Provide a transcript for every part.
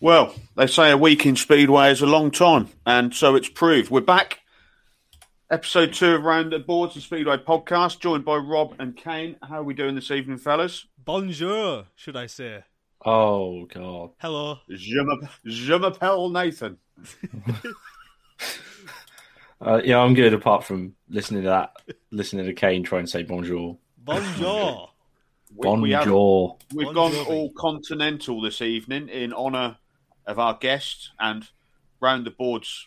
Well, they say a week in Speedway is a long time, and so it's proved. We're back. Episode two of Round the Boards and Speedway podcast, joined by Rob and Kane. How are we doing this evening, fellas? Bonjour, should I say? Oh god. Hello. Je m'app- je m'appelle Nathan. Uh, yeah, I'm good. Apart from listening to that, listening to Kane try and say bonjour. Bonjour. We, we have- bonjour. we've Bonjour. gone all continental this evening in honour of our guest and Round the Boards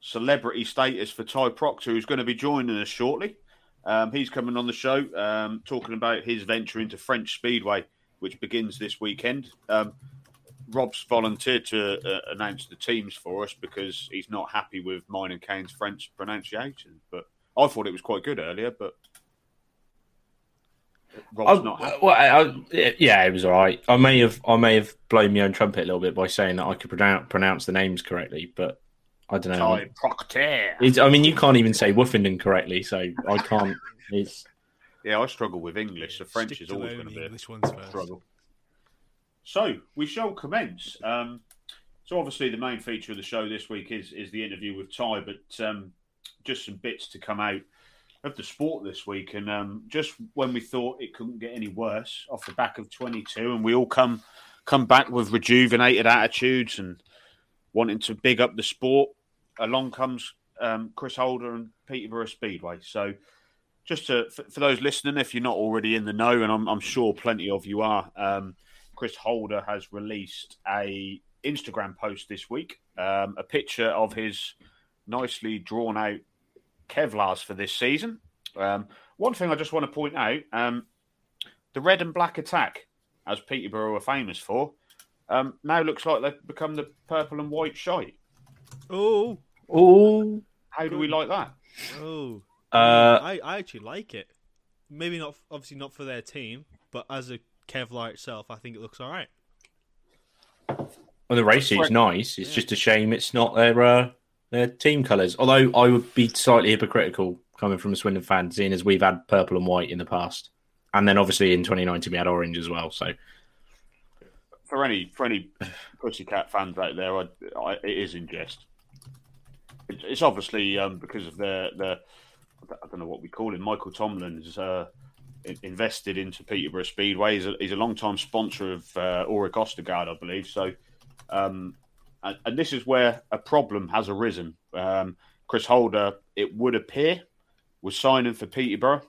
celebrity status for Ty Proctor, who's going to be joining us shortly. Um, he's coming on the show um, talking about his venture into French Speedway, which begins this weekend. Um, Rob's volunteered to uh, announce the teams for us because he's not happy with mine and Kane's French pronunciation. But I thought it was quite good earlier, but Rob's I- not happy. well, I, I, yeah, it was all right. I may have, I may have blown my own trumpet a little bit by saying that I could pronounce, pronounce the names correctly, but I don't know. Ty Proctor. It's, I mean, you can't even say Woofenden correctly, so I can't. It's Yeah, I struggle with English. The French Stick is always only going to be English ones first. struggle. So we shall commence. Um, so obviously the main feature of the show this week is is the interview with Ty, but um, just some bits to come out of the sport this week, and um, just when we thought it couldn't get any worse off the back of 22, and we all come come back with rejuvenated attitudes and wanting to big up the sport. Along comes um, Chris Holder and Peterborough Speedway. So just to, for, for those listening, if you're not already in the know, and I'm, I'm sure plenty of you are, um, Chris Holder has released a Instagram post this week, um, a picture of his nicely drawn out Kevlars for this season. Um, one thing I just want to point out: um, the red and black attack, as Peterborough are famous for, um, now looks like they've become the purple and white shite. Oh, oh, How do we like that? oh. uh, I, I actually like it. Maybe not, obviously not for their team, but as a Kevlar itself, I think it looks all right. well, the race is nice. It's Yeah. just a shame it's not their uh, their team colours. Although I would be slightly hypocritical coming from a Swindon fan, seeing as we've had purple and white in the past, and then obviously in 2019 we had orange as well. So for any for any pussycat fans out there, I, I, it is in jest. It, it's obviously um, because of the the I don't know what we call him. Michael Tomlin's uh, invested into Peterborough Speedway. He's a, he's a long time sponsor of uh, Ulrich Ostergaard, I believe. So, um, and, this is where a problem has arisen. Um, Chris Holder, it would appear, was signing for Peterborough.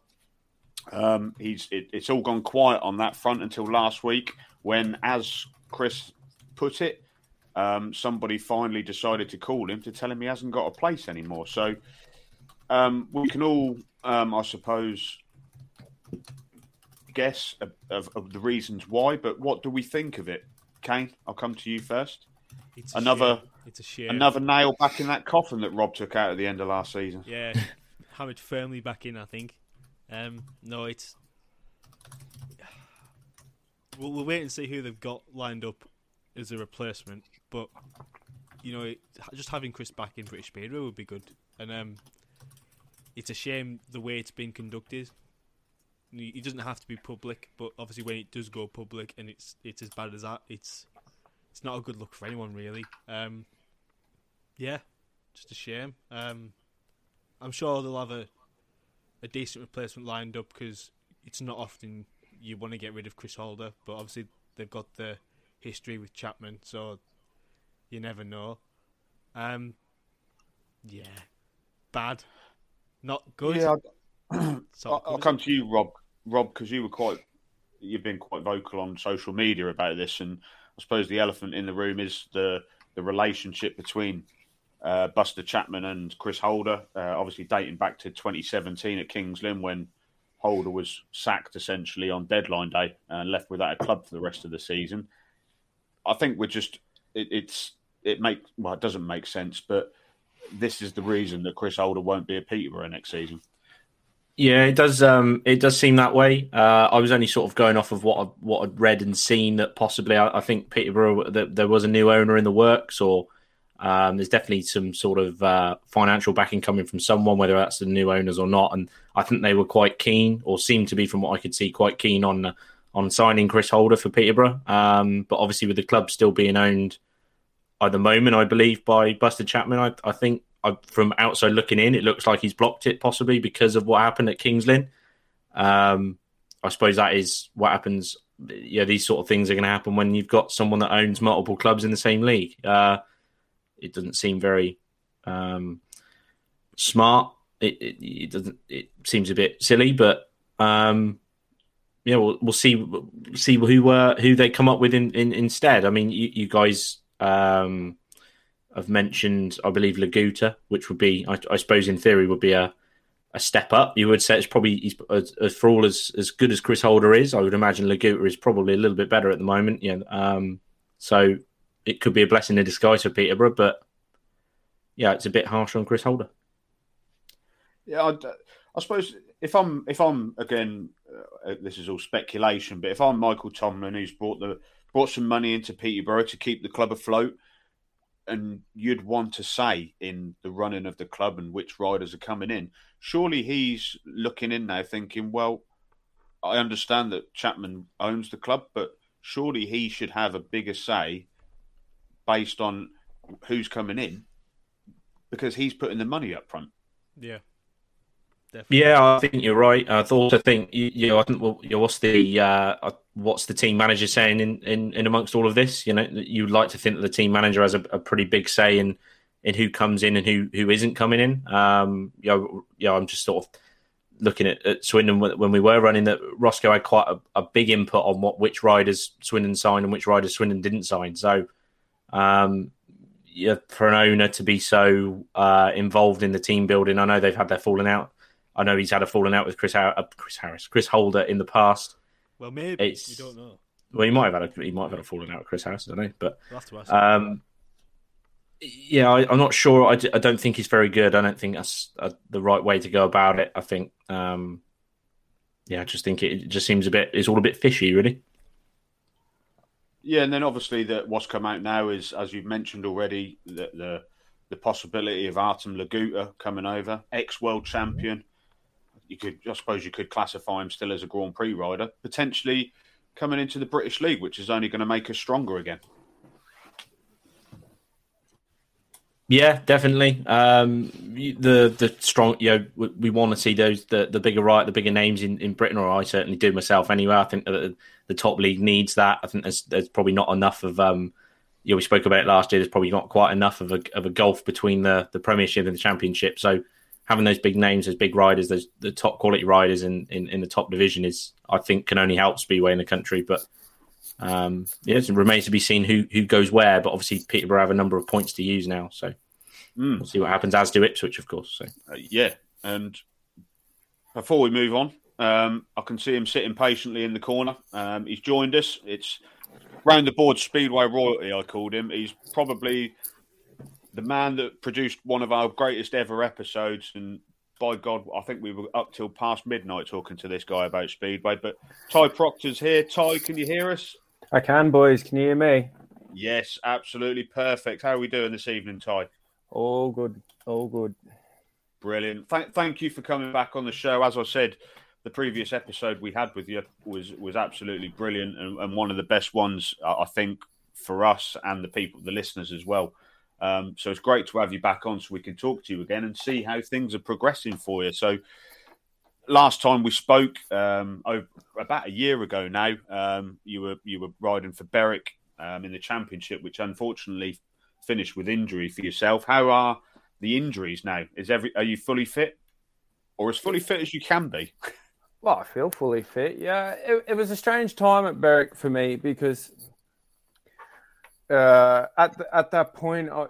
Um, he's it, it's all gone quiet on that front until last week when, as Chris put it, um, somebody finally decided to call him to tell him he hasn't got a place anymore. So um, we can all, um, I suppose, guess of, of, of the reasons why. But what do we think of it, Kane? I'll come to you first. It's Another- It's a shame. Another nail back in that coffin that Rob took out at the end of last season. Yeah, hammered firmly back in. I think. Um, no, it's. We'll, we'll wait and see who they've got lined up as a replacement. But you know, it, just having Chris back in British Speedway would be good. And um, it's a shame the way it's been conducted. He doesn't have to be public, but obviously when it does go public and it's it's as bad as that, it's it's not a good look for anyone really. Um, yeah, just a shame. Um, I'm sure they'll have a a decent replacement lined up because it's not often you want to get rid of Chris Holder, but obviously they've got the history with Chapman, so you never know. Um, yeah, bad, not good. Yeah, I'll, I'll come to you, Rob. Rob, because you were quite, you've been quite vocal on social media about this, and suppose the elephant in the room is the the relationship between uh, Buster Chapman and Chris Holder. Uh, obviously, dating back to 2017 at Kings Lynn when Holder was sacked essentially on deadline day and left without a club for the rest of the season. I think we're just it, it's it make well it doesn't make sense, but this is the reason that Chris Holder won't be at Peterborough next season. Yeah, it does. Um, it does seem that way. Uh, I was only sort of going off of what I, what I'd read and seen that possibly I, I think Peterborough that there was a new owner in the works, or um, there's definitely some sort of uh, financial backing coming from someone, whether that's the new owners or not. And I think they were quite keen, or seemed to be, from what I could see, quite keen on uh, on signing Chris Holder for Peterborough. Um, but obviously, with the club still being owned at the moment, I believe by Buster Chapman, I, I think From outside looking in, it looks like he's blocked it possibly because of what happened at Kings Lynn. Um, I suppose that is what happens. Yeah, these sort of things are going to happen when you've got someone that owns multiple clubs in the same league. Uh, it doesn't seem very um, smart. It, it, it doesn't. It seems a bit silly, but um, yeah, we'll, we'll see see who uh, who they come up with in, in, instead. I mean, you, you guys um, have mentioned, I believe, Laguta, which would be, I, I suppose, in theory, would be a a step up. You would say it's probably he's, as, as for all as, as good as Chris Holder is. I would imagine Laguta is probably a little bit better at the moment. Yeah, um, so it could be a blessing in disguise for Peterborough, but yeah, it's a bit harsh on Chris Holder. Yeah, I, I suppose if I'm if I'm again, uh, this is all speculation, but if I'm Michael Tomlin, who's brought the brought some money into Peterborough to keep the club afloat, and you'd want to say in the running of the club and which riders are coming in, surely he's looking in now thinking, well, I understand that Chapman owns the club, but surely he should have a bigger say based on who's coming in because he's putting the money up front. Yeah, definitely. Yeah, I think you're right. I also think you, you know, I think well, you know, what's the uh, uh, what's the team manager saying in, in, in amongst all of this? You know, you'd like to think that the team manager has a, a pretty big say in in who comes in and who who isn't coming in. Um, you know, you know, I'm just sort of looking at, at Swindon when we were running that Roscoe had quite a, a big input on what which riders Swindon signed and which riders Swindon didn't sign. So, um, yeah, for an owner to be so uh, involved in the team building, I know they've had their falling out. I know he's had a falling out with Chris, Har- uh, Chris Harris, Chris Holder in the past. Well, maybe It's- we don't know. Well, he might have had a he might have had a falling out with Chris Harris, I don't know. But We'll have to ask. um, yeah, I, I'm not sure. I, d- I don't think he's very good. I don't think that's uh, the right way to go about it. I think, um, yeah, I just think it, it just seems a bit. It's all a bit fishy, really. Yeah, and then obviously that what's come out now is, as you've mentioned already, the the, the possibility of Artem Laguta coming over, ex world champion. You could, I suppose, you could classify him still as a Grand Prix rider, potentially coming into the British League, which is only going to make us stronger again. Yeah, definitely. Um, the the strong, you know, we, we want to see those the, the bigger right, the bigger names in, in Britain, or I certainly do myself anyway. I think that the top league needs that. I think there's there's probably not enough of um, you know, we spoke about it last year. There's probably not quite enough of a of a gulf between the the Premiership and the Championship. So having those big names, those big riders, those the top quality riders in, in, in the top division is, I think, can only help Speedway in the country. But um, yeah, it remains to be seen who who goes where. But obviously, Peterborough have a number of points to use now, so Mm. we'll see what happens. As do Ipswich, of course. So Uh, yeah, and before we move on, um, I can see him sitting patiently in the corner. Um, he's joined us. It's round the board Speedway royalty. I called him. He's probably the man that produced one of our greatest ever episodes. And by God, I think we were up till past midnight talking to this guy about Speedway. But Ty Proctor's here. Ty, can you hear us? I can, boys. Can you hear me? Yes, absolutely perfect. How are we doing this evening, Ty? All good. All good. Brilliant. Thank, thank you for coming back on the show. As I said, the previous episode we had with you was was absolutely brilliant and, and one of the best ones I think for us and the people, the listeners as well. Um, so it's great to have you back on so we can talk to you again and see how things are progressing for you. So last time we spoke, um, over, about a year ago now, um, you were you were riding for Berwick um, in the championship, which unfortunately finished with injury for yourself. How are the injuries now? Is every are you fully fit, or as fully fit as you can be? Well, I feel fully fit. Yeah, it, it was a strange time at Berwick for me because uh, at the, at that point, I,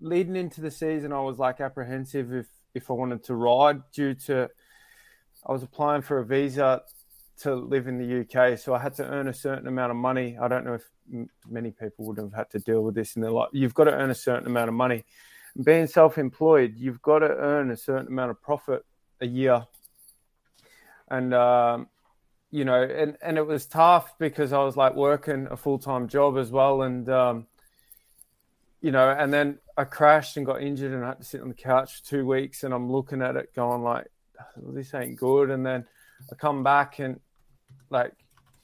leading into the season, I was like apprehensive if if I wanted to ride due to I was applying for a visa to live in the UK, so I had to earn a certain amount of money. I don't know if many people would have had to deal with this in their life. You've got to earn a certain amount of money. Being self-employed, you've got to earn a certain amount of profit a year and um, you know, and and it was tough because I was like working a full time job as well, and um, you know, and then I crashed and got injured, and I had to sit on the couch for two weeks, and I'm looking at it, going like, this ain't good, and then I come back and like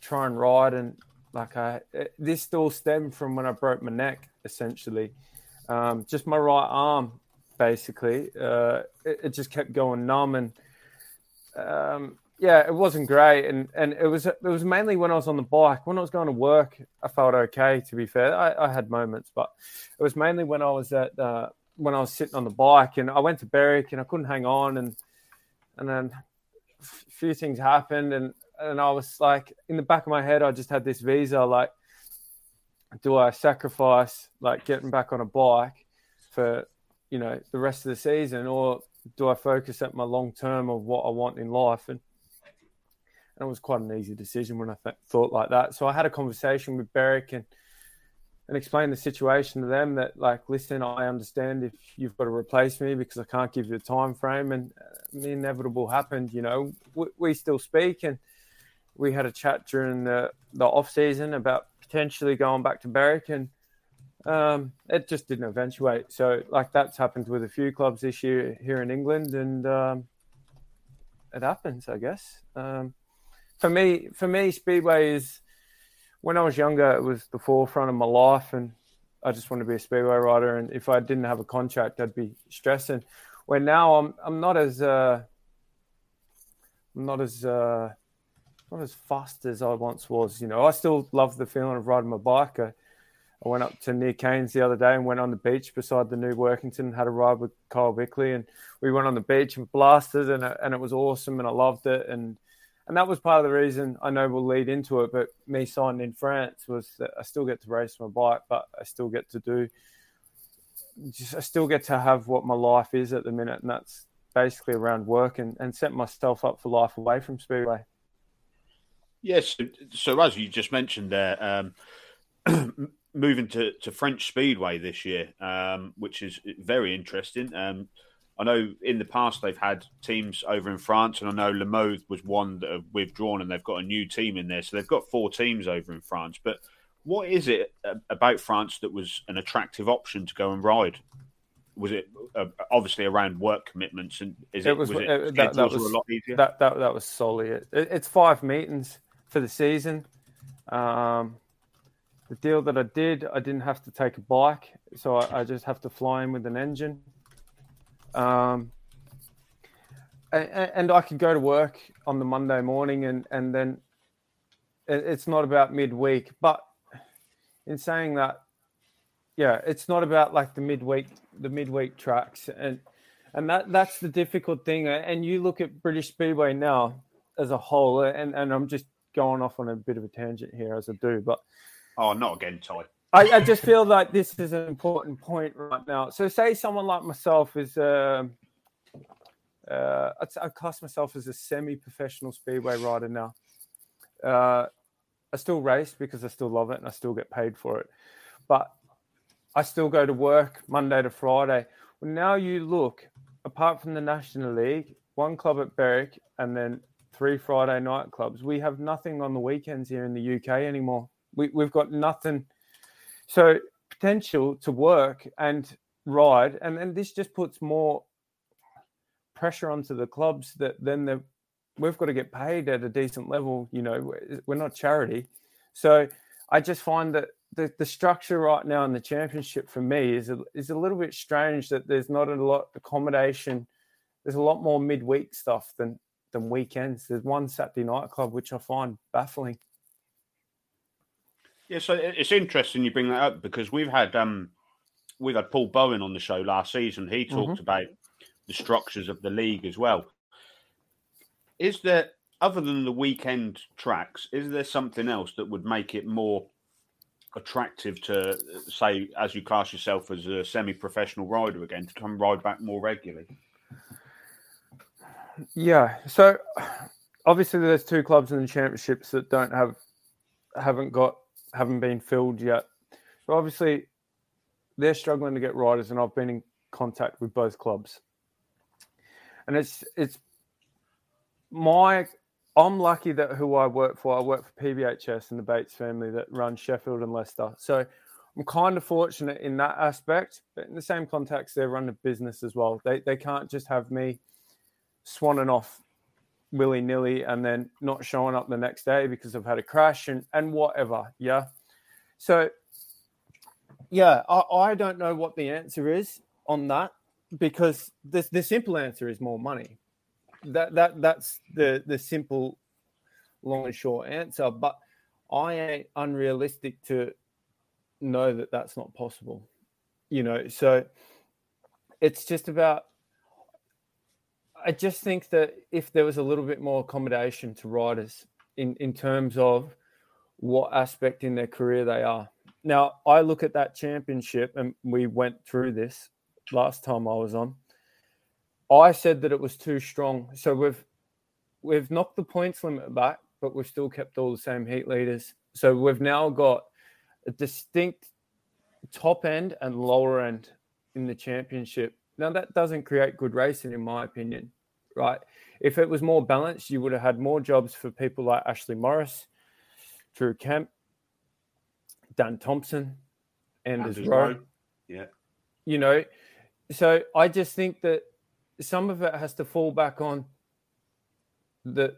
try and ride, and like I it, this still stemmed from when I broke my neck, essentially, um, just my right arm, basically, uh, it, it just kept going numb and. Um, yeah, it wasn't great, and and it was it was mainly when I was on the bike. When I was going to work, I felt okay. To be fair, I, I had moments, but it was mainly when I was at uh, when I was sitting on the bike, and I went to Berwick, and I couldn't hang on, and and then a few things happened, and and I was like in the back of my head, I just had this visa, like, do I sacrifice like getting back on a bike for you know the rest of the season, or do I focus at my long term of what I want in life? And and it was quite an easy decision when I th- thought like that. So I had a conversation with Berwick and and explained the situation to them that like, listen, I understand if you've got to replace me because I can't give you a time frame, and uh, the inevitable happened. You know, we, we still speak, and we had a chat during the the off season about potentially going back to Berwick, and um, it just didn't eventuate. So like that's happened with a few clubs this year here in England, and um, it happens, I guess. Um, for me, for me, speedway is when I was younger, it was the forefront of my life, and I just wanted to be a speedway rider. And if I didn't have a contract, I'd be stressing. Where now I'm, I'm not as, uh, I'm not as, uh, not as fast as I once was. You know, I still love the feeling of riding my bike. I, I went up to near Cairns the other day and went on the beach beside the new Workington had a ride with Kyle Bickley, and we went on the beach and blasted, and and it was awesome, and I loved it, and and that was part of the reason I know we'll lead into it. But me signing in France was that I still get to race my bike, but I still get to do, just I still get to have what my life is at the minute, and that's basically around work and, and set myself up for life away from speedway. Yes. So as you just mentioned there, um, moving to, to French Speedway this year, um, which is very interesting. Um, I know in the past they've had teams over in France, and I know Limoges was one that have withdrawn, and they've got a new team in there. So they've got four teams over in France. But what is it about France that was an attractive option to go and ride? Was it uh, obviously around work commitments, and is it, It was- was, it it- that- that was- a lot easier? That that that was solely it. it it's five meetings for the season. Um, the deal that I did, I didn't have to take a bike, so I, I just have to fly in with an engine. Um, and, I could go to work on the Monday morning, and and then it's not about midweek. But in saying that, yeah, it's not about like the midweek the midweek tracks, and and that that's the difficult thing. And you look at British Speedway now as a whole, and and I'm just going off on a bit of a tangent here as I do, but Oh, not again, Ty. I, I just feel like this is an important point right now. So, say someone like myself is, um uh, I'd, I class myself as a semi-professional speedway rider now. Uh, I still race because I still love it and I still get paid for it, but I still go to work Monday to Friday. Well, now you look, apart from the National League, one club at Berwick, and then three Friday night clubs. We have nothing on the weekends here in the UK anymore. We, we've got nothing. So potential to work and ride, and then this just puts more pressure onto the clubs that then the we've got to get paid at a decent level. You know, we're- not charity, so I just find that the, the structure right now in the championship for me is a, is a little bit strange that there's not a lot accommodation. There's a lot more midweek stuff than than weekends. There's one Saturday night club which I find baffling. Yeah, so it's interesting you bring that up because we've had um we've had Paul Bowen on the show last season. He talked about the structures of the league as well. Is there other than the weekend tracks, is there something else that would make it more attractive to say as you class yourself as a semi-professional rider again to come ride back more regularly? Yeah. So obviously there's two clubs in the championships that don't have haven't got haven't been filled yet. So obviously they're struggling to get riders and I've been in contact with both clubs. And it's it's my I'm lucky that who I work for, I work for PBHS and the Bates family that run Sheffield and Leicester. So I'm kind of fortunate in that aspect, but in the same context, they run a business as well. They they can't just have me swanning off willy nilly and then not showing up the next day because I've had a crash and, and whatever. Yeah. So, yeah, I, I don't know what the answer is on that because the, the simple answer is more money. That that that's the the simple, long and short answer. But I ain't unrealistic to know that that's not possible. You know, so it's just about I just think that if there was a little bit more accommodation to riders in, in terms of what aspect in their career they are. Now, I look at that championship, and we went through this last time I was on. I said that it was too strong. So we've we've knocked the points limit back, but we've still kept all the same heat leaders. So we've now got a distinct top end and lower end in the championship. Now that doesn't create good racing, in my opinion, right? If it was more balanced, you would have had more jobs for people like Ashley Morris, Drew Kemp, Dan Thompson, Anders. Rowe. Yeah. You know, so I just think that some of it has to fall back on the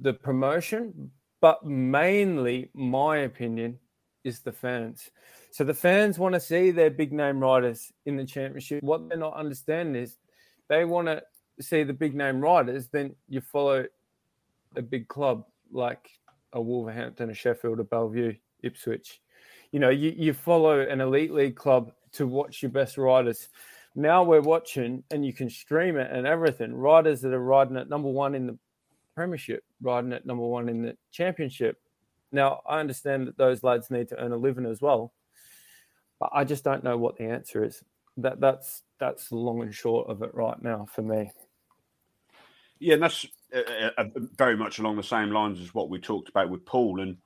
the promotion, but mainly, my opinion, is the fans. So the fans want to see their big name riders in the championship. What they're not understanding is they want to see the big name riders. Then you follow a big club like a Wolverhampton, a Sheffield, a Bellevue, Ipswich. You know, you, you follow an elite league club to watch your best riders. Now we're watching, and you can stream it and everything. Riders that are riding at number one in the Premiership, riding at number one in the Championship. Now I understand that those lads need to earn a living as well, but I just don't know what the answer is. That that's that's long and short of it right now for me. Yeah, and that's uh, uh, very much along the same lines as what we talked about with Paul. And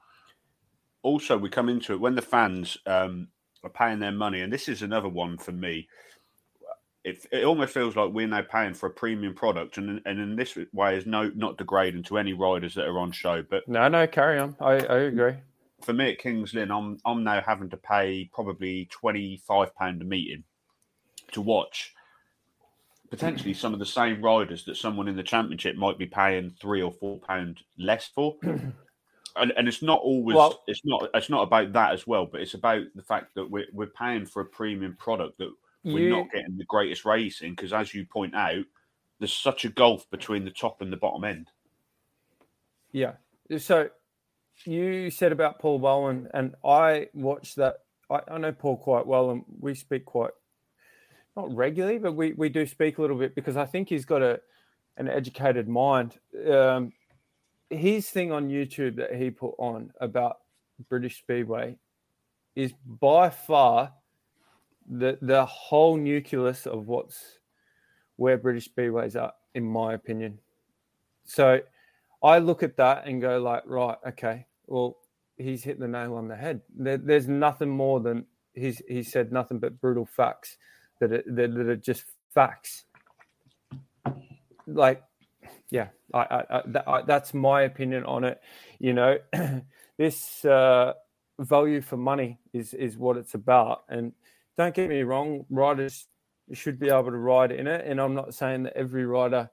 also, we come into it when the fans um, are paying their money, and this is another one for me. It, it almost feels like we're now paying for a premium product, and and in this way is no not degrading to any riders that are on show. But No, no, carry on. I, I agree. for me at Kings Lynn, I'm I'm now having to pay probably twenty five pound a meeting to watch potentially some of the same riders that someone in the championship might be paying three or four pound less for. And, and it's not always Well- it's not it's not about that as well, but it's about the fact that we're we're paying for a premium product that we're You- not getting the greatest racing because, as you point out, there's such a gulf between the top and the bottom end. Yeah. So you said about Paul Bowen, and I watched that. I, I know Paul quite well, and we speak quite not regularly, but we, we do speak a little bit because I think he's got a an educated mind. Um, his thing on YouTube that he put on about British Speedway is by far the the whole nucleus of what's where British Speedways are, in my opinion. So I look at that and go like, right, okay, well, he's hit the nail on the head. There, there's nothing more than he's he said nothing but brutal facts that are, that, that are just facts. Like, yeah, I, I, I, I that's my opinion on it. You know, this uh, value for money is is what it's about. And don't get me wrong, riders should be able to ride in it. And I'm not saying that every rider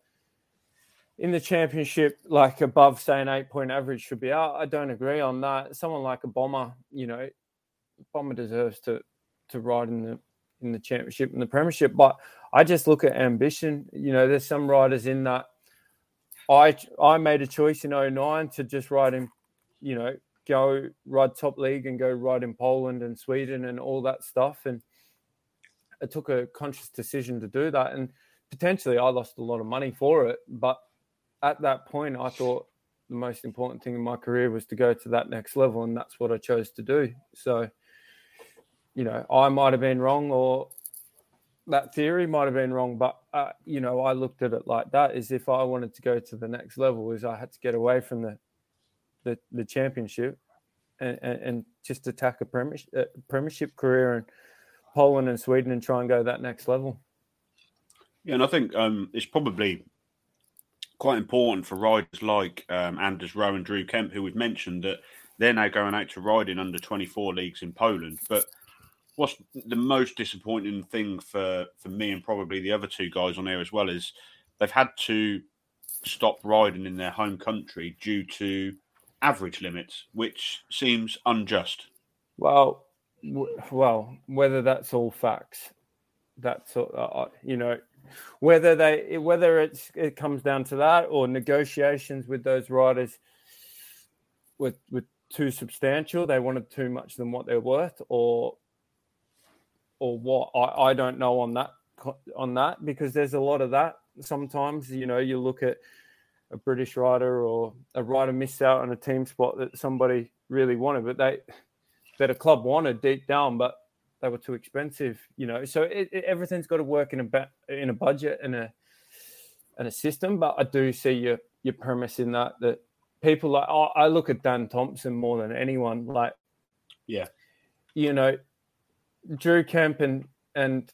in the championship, like above, say, an eight point average should be out. I don't agree on that. Someone like a bomber, you know, bomber deserves to to ride in the in the championship and the premiership. But I just look at ambition. You know, there's some riders in that. I I made a choice in 09 to just ride in, you know, go ride top league and go ride in Poland and Sweden and all that stuff. And I took a conscious decision to do that. And potentially I lost a lot of money for it. But at that point, I thought the most important thing in my career was to go to that next level. And that's what I chose to do. So, you know, I might have been wrong or that theory might have been wrong, but uh, you know, I looked at it like that: is if I wanted to go to the next level, is I had to get away from the the, the championship and, and, and just attack a premiership, a premiership career in Poland and Sweden and try and go that next level. Yeah, and I think um, it's probably quite important for riders like um, Anders Rowe and Drew Kemp, who we've mentioned that they're now going out to ride in under 24 leagues in Poland. But what's the most disappointing thing for for me and probably the other two guys on there as well is they've had to stop riding in their home country due to average limits, which seems unjust. Well, well, whether that's all facts, that's all, uh, you know, whether they whether it's it comes down to that or negotiations with those riders with with too substantial, they wanted too much than what they're worth, or or what I, I don't know on that on that because there's a lot of that sometimes you know you look at a british rider or a rider miss out on a team spot that somebody really wanted but they that a club wanted deep down but they were too expensive you know so it, it, everything's got to work in a in a budget and a and a system but i do see your your premise in that that people like I look at dan thompson more than anyone like yeah you know Drew Kemp and and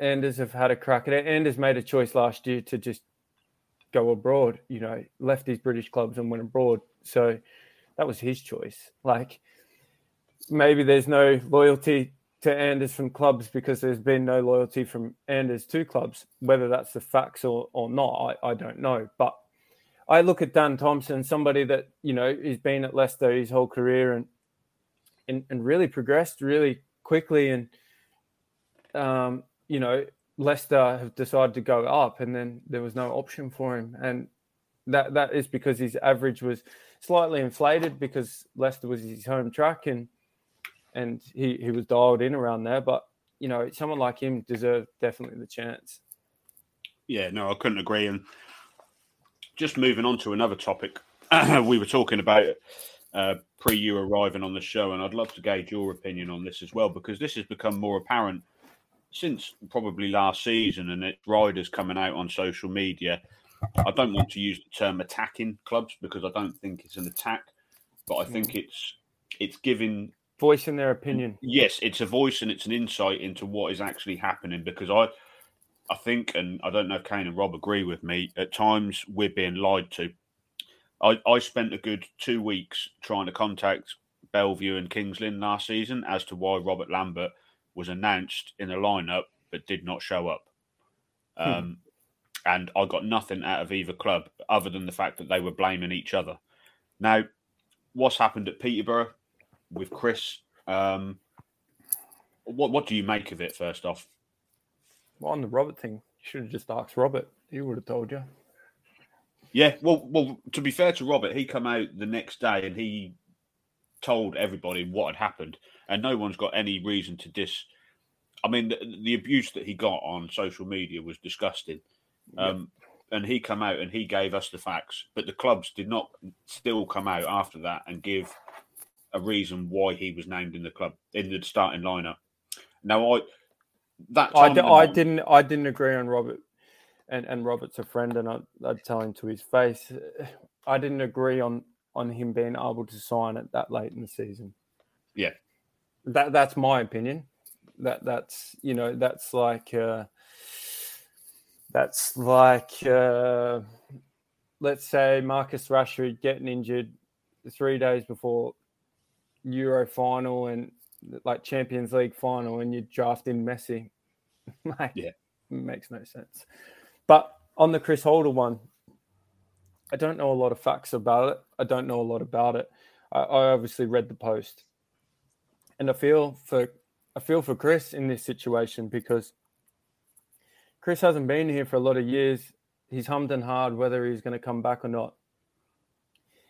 Anders have had a crack at it. Anders made a choice last year to just go abroad. You know, left his British clubs and went abroad. So that was his choice. Like maybe there's no loyalty to Anders from clubs because there's been no loyalty from Anders to clubs. Whether that's the facts or, or not, I, I don't know. But I look at Dan Thompson, somebody that, you know, he's been at Leicester his whole career and and, and really progressed, really quickly, and um, you know Leicester have decided to go up, and then there was no option for him, and that that is because his average was slightly inflated because Leicester was his home track, and and he he was dialed in around there, but you know someone like him deserved definitely the chance. Yeah, no, I couldn't agree. And just moving on to another topic, we were talking about uh, pre you arriving on the show, and I'd love to gauge your opinion on this as well because this has become more apparent since probably last season, and it riders coming out on social media. I don't want to use the term attacking clubs because I don't think it's an attack, but I think it's it's giving voicing their opinion. Yes, it's a voice and it's an insight into what is actually happening because I I think, and I don't know if Kane and Rob agree with me, at times we're being lied to. I, I spent a good two weeks trying to contact Bellevue and Kings Lynn last season as to why Robert Lambert was announced in the lineup but did not show up. Hmm. Um, and I got nothing out of either club other than the fact that they were blaming each other. Now, what's happened at Peterborough with Chris? Um, what what do you make of it? First off, well, on the Robert thing, you should have just asked Robert. He would have told you. Yeah, well, well. To be fair to Robert, he come out the next day and he told everybody what had happened, and no one's got any reason to dis. I mean, the, the abuse that he got on social media was disgusting. Um, and he come out and he gave us the facts, but the clubs did not still come out after that and give a reason why he was named in the club in the starting lineup. Now, I that I, d- I didn't I didn't agree on Robert, and and Robert's a friend, and I, I'd tell him to his face. I didn't agree on on him being able to sign it that late in the season. Yeah. that that's my opinion. That that's you know that's like uh, that's like uh, let's say Marcus Rashford getting injured three days before Euro final and like Champions League final, and you draft in Messi. Like, Yeah. makes no sense. But on the Chris Holder one, I don't know a lot of facts about it. I don't know a lot about it. I, I obviously read the post, and I feel for I feel for Chris in this situation because Chris hasn't been here for a lot of years. He's hummed and hard whether he's going to come back or not.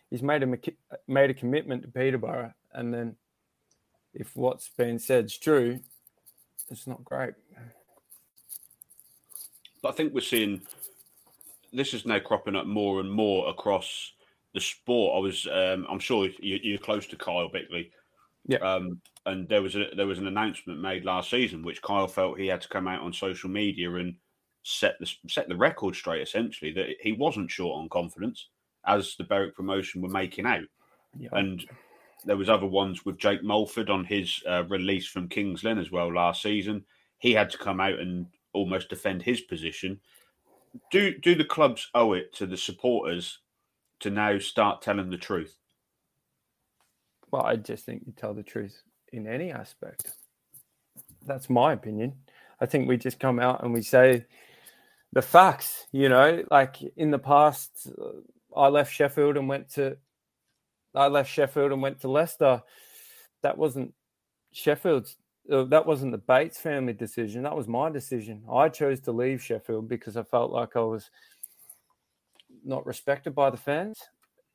He's made a made a commitment to Peterborough, and then if what's been said's true, it's not great. But I think we're seeing this is now cropping up more and more across the sport. I was, um, I'm sure you, you're close to Kyle Bickley, Yeah. Um, and there was a, there was an announcement made last season, which Kyle felt he had to come out on social media and set the set the record straight. Essentially, that he wasn't short on confidence as the Berwick promotion were making out, Yeah. and there was other ones with Jake Mulford on his uh, release from Kings Lynn as well last season. He had to come out and almost defend his position. Do do the clubs owe it to the supporters to now start telling the truth? Well, I just think you tell the truth in any aspect. That's my opinion. I think we just come out and we say the facts. You know, like in the past, uh, I left Sheffield and went to, I left Sheffield and went to Leicester. That wasn't Sheffield's. Uh, that wasn't the Bates family decision. That was my decision. I chose to leave Sheffield because I felt like I was not respected by the fans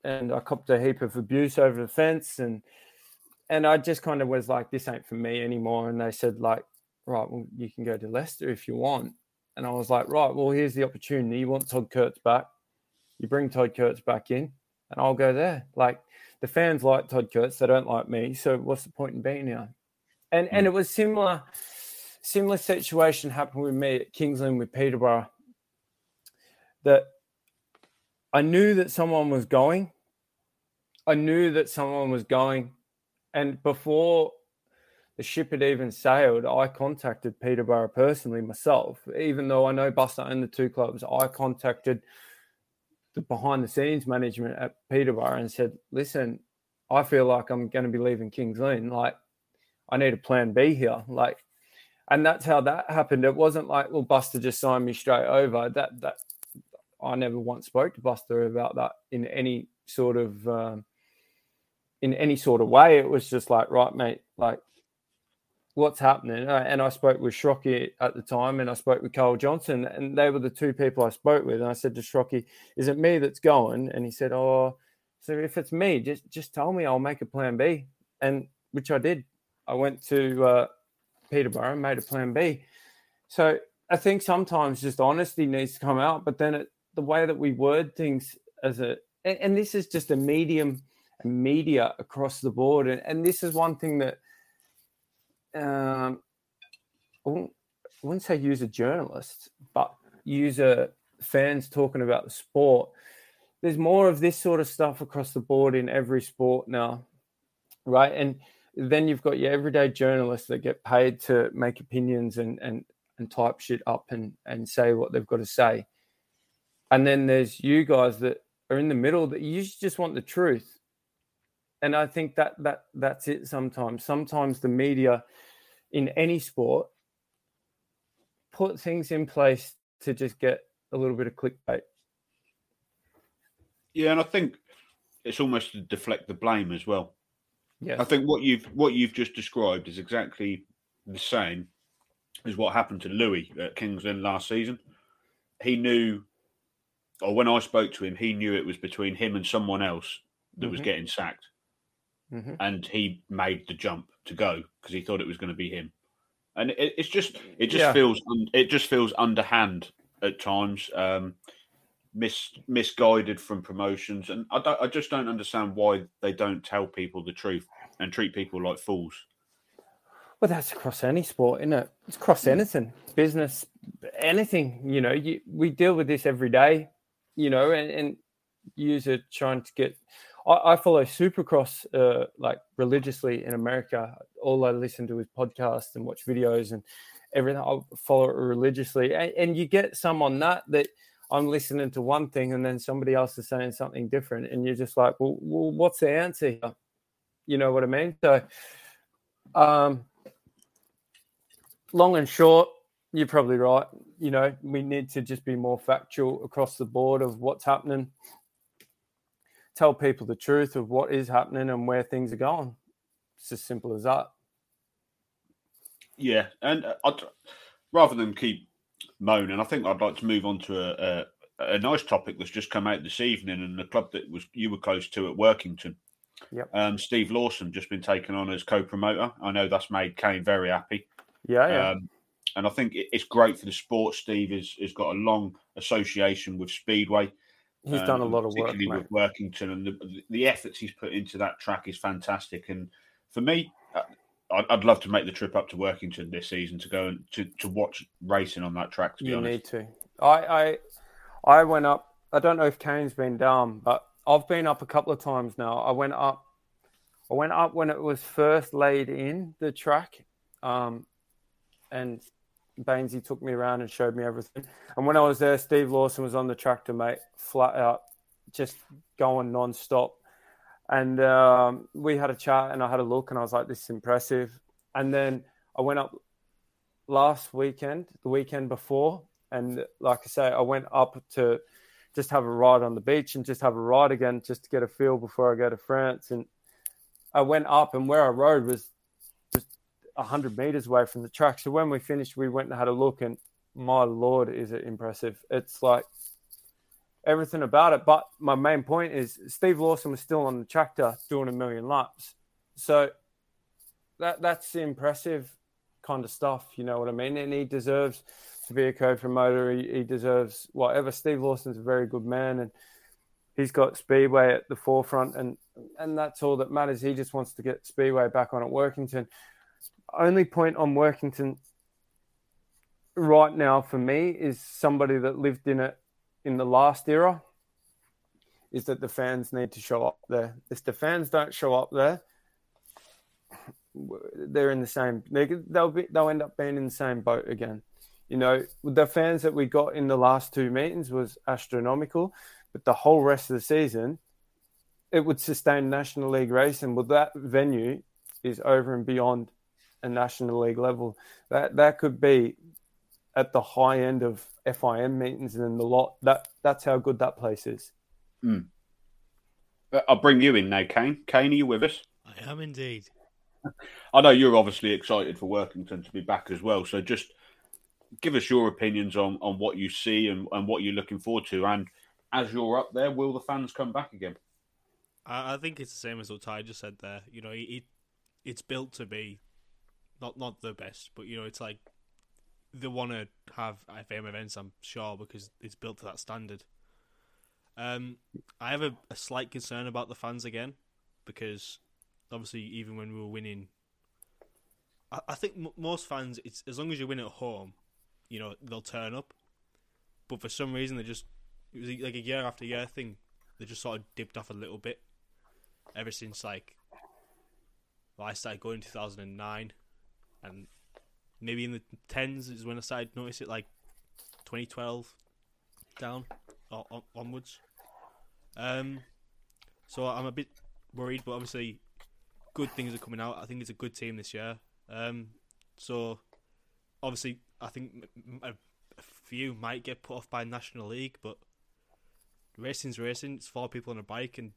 and I copped a heap of abuse over the fence and and I just kind of was like, this ain't for me anymore. And they said, like, right, well, you can go to Leicester if you want. And I was like, right, well, here's the opportunity. You want Todd Kurtz back? You bring Todd Kurtz back in, and I'll go there. Like the fans like Todd Kurtz, they don't like me. So what's the point in being here? And and hmm. it was similar, similar situation happened with me at Kings Lynn with Peterborough. That I knew that someone was going. I knew that someone was going. And before the ship had even sailed, I contacted Peterborough personally myself. Even though I know Buster owned the two clubs, I contacted the behind the scenes management at Peterborough and said, listen, I feel like I'm going to be leaving Kings Lynn. Like, I need a plan B here. Like, and that's how that happened. It wasn't like, well, Buster just signed me straight over. That, that, I never once spoke to Buster about that in any sort of um, in any sort of way. It was just like, right, mate, like what's happening? Uh, And I spoke with Shrocky at the time, and I spoke with Carl Johnson, and they were the two people I spoke with. And I said to Shrocky, "Is it me that's going?" And he said, "Oh, so if it's me, just just tell me. I'll make a plan B." And which I did. I went to uh, Peterborough and made a plan B. So I think sometimes just honesty needs to come out, but then it, the way that we word things as a and, and this is just a medium media across the board and, and this is one thing that um I wouldn't, I wouldn't say use a journalist but user fans talking about the sport there's more of this sort of stuff across the board in every sport now right? And then you've got your everyday journalists that get paid to make opinions and and and type shit up and and say what they've got to say. And then there's you guys that are in the middle that you just want the truth and i think that that that's it sometimes sometimes the media in any sport put things in place to just get a little bit of clickbait Yeah, and I think it's almost to deflect the blame as well. yeah I think what you've what you've just described is exactly the same as what happened to Louis at Kings Lynn last season. He knew, or when I spoke to him, he knew it was between him and someone else that was Mhm. getting sacked, Mhm. and he made the jump to go because he thought it was going to be him. And it, it's just it just Yeah. feels it just feels underhand at times. Um, mis, misguided from promotions, and I, don't, I just don't understand why they don't tell people the truth and treat people like fools. Well, that's across any sport, isn't it? It's across anything, business, anything. You know, you, we deal with this every day. You know, and, and are trying to get. I, I follow Supercross uh, like religiously in America. All I listen to is podcasts and watch videos and everything. I follow it religiously, and, and you get some on that that I'm listening to one thing and then somebody else is saying something different, and you're just like, well, well what's the answer here? You know what I mean? So, um, long and short, you're probably right. You know, we need to just be more factual across the board of what's happening. Tell people the truth of what is happening and where things are going. It's as simple as that. Yeah, and uh, I'd, rather than keep moaning, I think I'd like to move on to a, a, a nice topic that's just come out this evening, and the club that was you were close to at Workington. Yep. Um, Steve Lawson just been taken on as co-promoter. I know that's made Kane very happy. Yeah, yeah. Um, and I think it- it's great for the sport. Steve has, has got a long association with Speedway. He's um, done a lot of work, mate. with Workington, and the, the efforts he's put into that track is fantastic. And for me, uh, I'd, I'd love to make the trip up to Workington this season to go and to, to watch racing on that track. To be You honest, need to. I, I, I went up. I don't know if Kane's been down, but I've been up a couple of times now. I went up. I went up when it was first laid in the track, um, and Bainesy took me around and showed me everything. And when I was there, Steve Lawson was on the tractor, mate, flat out, just going non-stop. And um, we had a chat, and I had a look, and I was like, "This is impressive." And then I went up last weekend, the weekend before, and like I say, I went up to just have a ride on the beach and just have a ride again, just to get a feel before I go to France. And I went up, and where I rode was 100 meters away from the track. So when we finished, we went and had a look, and my lord, is it impressive! It's like everything about it. But my main point is Steve Lawson was still on the tractor doing a million laps. So that that's impressive kind of stuff, you know what I mean? And he deserves to be a co promoter. He, he deserves whatever. Steve Lawson's a very good man and he's got Speedway at the forefront and and that's all that matters. He just wants to get Speedway back on at Workington. Only point on Workington right now for me is somebody that lived in it in the last era. Is that the fans need to show up there? If the fans don't show up there, they're in the same. They, they'll be. They'll end up being in the same boat again. You know, the fans that we got in the last two meetings was astronomical, but the whole rest of the season, it would sustain National League racing. Well, that venue is over and beyond a National League level. That that could be at the high end of FIM meetings and in the lot. That that's how good that place is. Uh, I'll bring you in now, Kane. Kane, are you with us? I am indeed. I know you're obviously excited for Workington to be back as well. So just give us your opinions on, on what you see and, and what you're looking forward to. And as you're up there, will the fans come back again? I, I think it's the same as what Ty just said there. You know, it, it it's built to be not not the best, but you know, it's like they want to have FIM events. I'm sure because it's built to that standard. Um, I have a, a slight concern about the fans again because obviously, even when we were winning, I, I think m- most fans, it's as long as you win at home, you know they'll turn up. But for some reason, they just it was like a year after year thing. They just sort of dipped off a little bit ever since like well, I started going in 2009, and maybe in the tens is when I started notice it, like 2012 down or on, onwards. Um, so I'm a bit worried, but obviously, good things are coming out. I think it's a good team this year. Um, so obviously, I think a few might get put off by National League, but racing's racing. It's four people on a bike, and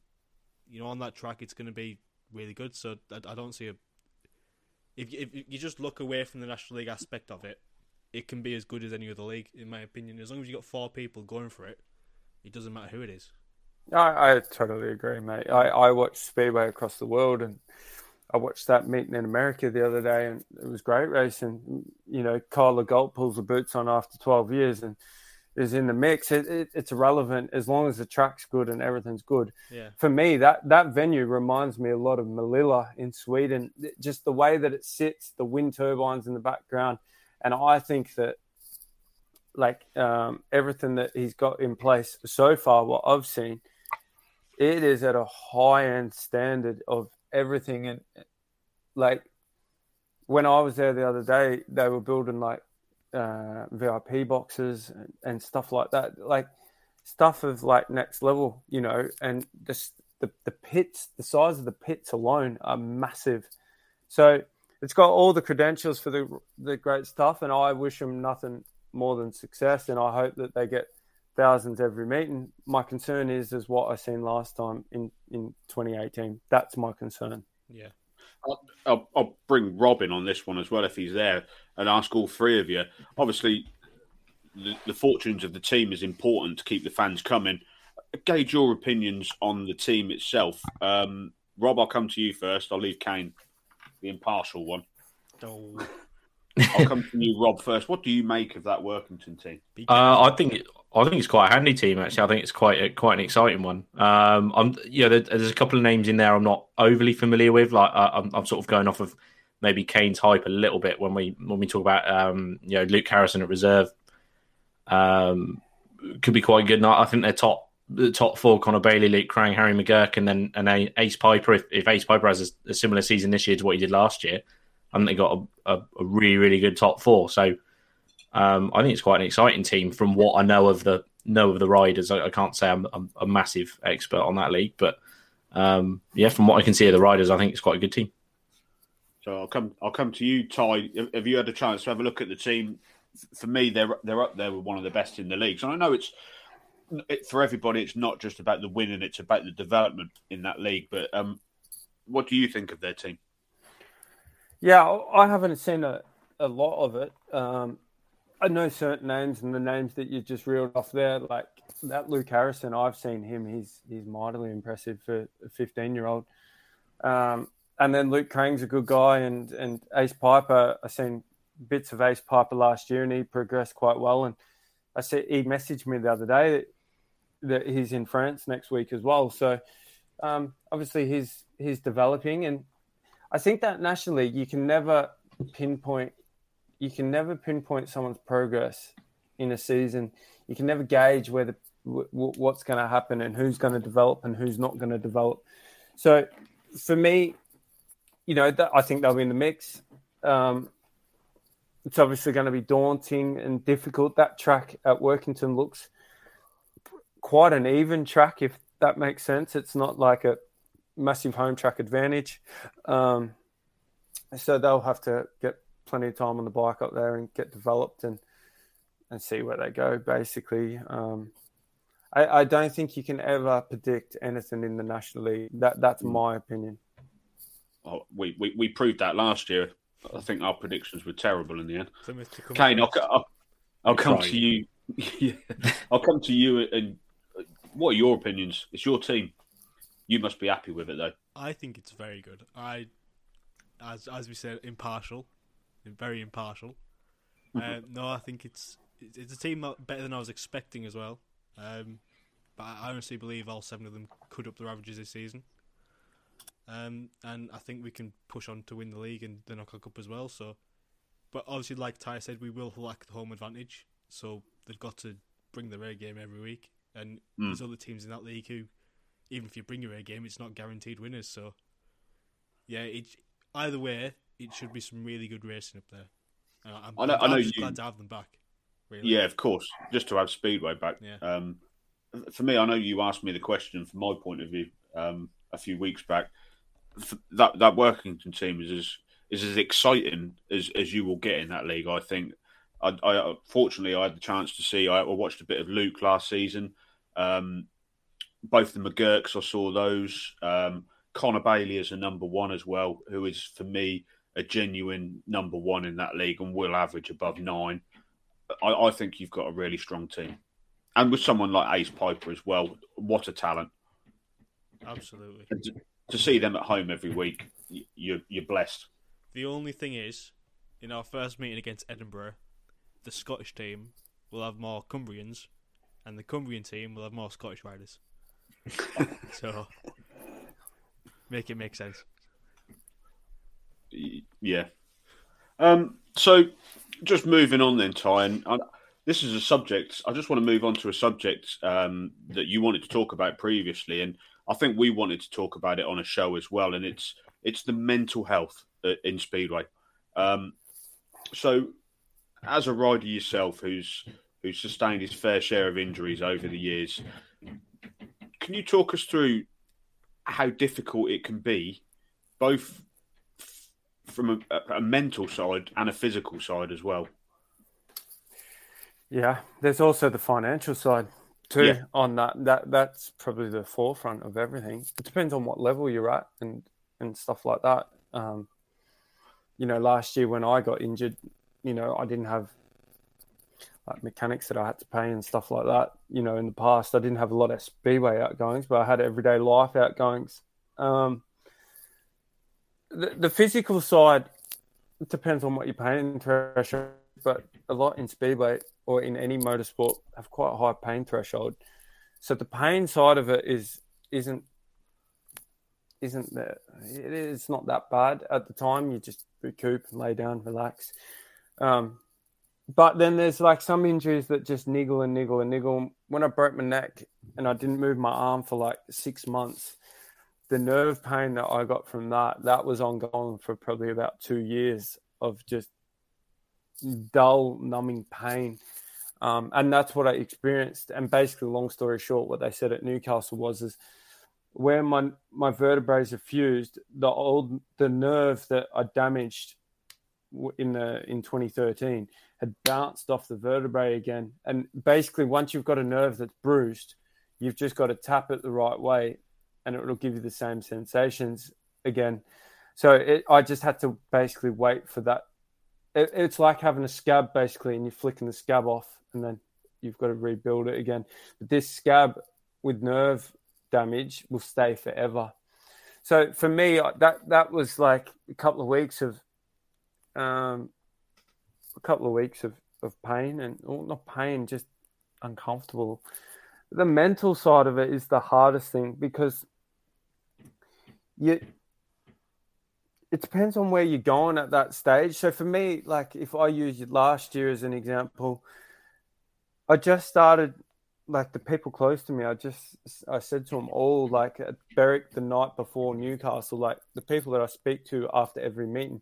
you know on that track, it's going to be really good. So I, I don't see a. If you, if you just look away from the National League aspect of it, it can be as good as any other league, in my opinion. As long as you've got four people going for it, it doesn't matter who it is. I, I totally agree, mate. I, I watched Speedway across the world and I watched that meeting in America the other day and it was great racing. You know, Kyle Galt pulls the boots on after 12 years and is in the mix, it, it, it's irrelevant as long as the track's good and everything's good. Yeah. For me, that that venue reminds me a lot of Målilla in Sweden. Just the way that it sits, the wind turbines in the background, and I think that like um, everything that he's got in place so far, what I've seen, it is at a high end standard of everything. And like when I was there the other day, they were building like uh, VIP boxes and, stuff like that, like stuff of like next level, you know. And just the the pits, the size of the pits alone are massive. So it's got all the credentials for the the great stuff, and I wish them nothing more than success. And I hope that they get thousands every meeting. My concern is is what I seen last time in in 2018. That's my concern. Yeah. I'll, I'll bring Robin on this one as well if he's there and ask all three of you. Obviously, the, the fortunes of the team is important to keep the fans coming. Gauge your opinions on the team itself. Um, Rob, I'll come to you first. I'll leave Kane, the impartial one. Oh, I'll come to you, Rob, first. What do you make of that Workington team? Uh, I think it, I think it's quite a handy team actually. I think it's quite a, quite an exciting one. Um, I'm yeah, there, there's a couple of names in there I'm not overly familiar with. Like uh, I'm, I'm sort of going off of maybe Kane's hype a little bit when we when we talk about um, you know Luke Harrison at reserve. Um, could be quite good. I I think they're top the top four: Connor Bailey, Luke Crang, Harry McGurk, and then and Ace Piper. If, if Ace Piper has a, a similar season this year to what he did last year, I think they got a, a, a really really good top four. So. Um, I think it's quite an exciting team from what I know of the know of the riders. I, I can't say I'm, I'm a massive expert on that league, but um, yeah, from what I can see of the riders, I think it's quite a good team. So I'll come. I'll come to you, Ty. Have you had a chance to have a look at the team? For me, they're they're up there with one of the best in the league. So I know it's it, for everybody. It's not just about the winning; it's about the development in that league. But um, what do you think of their team? Yeah, I haven't seen a, a lot of it. Um, I know certain names and the names that you just reeled off there, like that Luke Harrison. I've seen him; he's he's mightily impressive for a fifteen year old. Um, and then Luke Crang's a good guy, and and Ace Piper. I seen bits of Ace Piper last year, and he progressed quite well. And I said he messaged me the other day that, that he's in France next week as well. So um, obviously he's he's developing, and I think that nationally you can never pinpoint you can never pinpoint someone's progress in a season. You can never gauge where the w- w- what's going to happen and who's going to develop and who's not going to develop. So for me, you know, that, I think they'll be in the mix. Um, it's obviously going to be daunting and difficult. That track at Workington looks quite an even track, if that makes sense. It's not like a massive home track advantage. Um, so they'll have to get plenty of time on the bike up there and get developed and and see where they go. Basically, um, I, I don't think you can ever predict anything in the National League. That that's my opinion. Oh, we, we we proved that last year. I think our predictions were terrible in the end. Plymouth to come Kane, I'll. I'll, I'll come Right. to you. Yeah. I'll come to you. And what are your opinions? It's your team. You must be happy with it, though. I think it's very good. I, as as we said, impartial, very impartial. Uh, no, I think it's it's it's a team better than I was expecting as well. Um, but I honestly believe all seven of them could up their averages this season. Um, and I think we can push on to win the league and the knockout cup as well. So, but obviously, like Ty said, we will lack the home advantage. So they've got to bring their A game every week. And Mm. there's other teams in that league who, even if you bring your A game, it's not guaranteed winners. So, yeah, it, either way, it should be some really good racing up there. Uh, I'm, I know- I'm, I know just you- glad to have them back. Really. Yeah, of course. Just to have Speedway back. Yeah. Um, for me, I know you asked me the question from my point of view um, a few weeks back. F- That that Workington team is as is as exciting as, as you will get in that league. I think. I, I fortunately I had the chance to see. I, I watched a bit of Luke last season. Um, both the McGurks, I saw those. Um, Connor Bailey is a number one as well, who is for me a genuine number one in that league and will average above nine. I, I think you've got a really strong team, and with someone like Ace Piper as well, what a talent! Absolutely. To, see them at home every week, you're you're blessed. The only thing is, in our first meeting against Edinburgh, the Scottish team will have more Cumbrians, and the Cumbrian team will have more Scottish riders. so make it make sense. Yeah. Um, so, just moving on then, Ty, and uh, this is a subject. I just want to move on to a subject um, that you wanted to talk about previously, and I think we wanted to talk about it on a show as well. And it's it's the mental health uh, in speedway. Um, so, as a rider yourself, who's who's sustained his fair share of injuries over the years, can you talk us through how difficult it can be, both from a, a mental side and a physical side as well. Yeah, there's also the financial side too Yeah. on that. That that's probably the forefront of everything. It depends on what level you're at and and stuff like that. Um, you know, last year when I got injured, you know, I didn't have like mechanics that I had to pay and stuff like that. You know, in the past, I didn't have a lot of speedway outgoings, but I had everyday life outgoings. Um, the, the physical side it depends on what your pain threshold, but a lot in speedway or in any motorsport have quite a high pain threshold. So the pain side of it is isn't isn't that it is not that bad at the time. You just recoup and lay down, relax. Um, but then there's like some injuries that just niggle and niggle and niggle. When I broke my neck and I didn't move my arm for like six months, the nerve pain that I got from that that was ongoing for probably about two years of just dull, numbing pain. Um, and that's what I experienced. And basically, long story short, what they said at Newcastle was is where my my vertebrae are fused, the old the nerve that I damaged in the in 2013 had bounced off the vertebrae again. And basically, once you've got a nerve that's bruised, you've just got to tap it the right way, and it will give you the same sensations again. So it, I just had to basically wait for that. It, it's like having a scab basically, and you're flicking the scab off, and then you've got to rebuild it again. But this scab with nerve damage will stay forever. So for me, that that was like a couple of weeks of, um, a couple of weeks of of pain and well, not pain, just uncomfortable. The mental side of it is the hardest thing because you it depends on where you're going at that stage. So for me, like if I use last year as an example, I just started like the people close to me. I just I said to them all like at Berwick the night before Newcastle, like the people that I speak to after every meeting.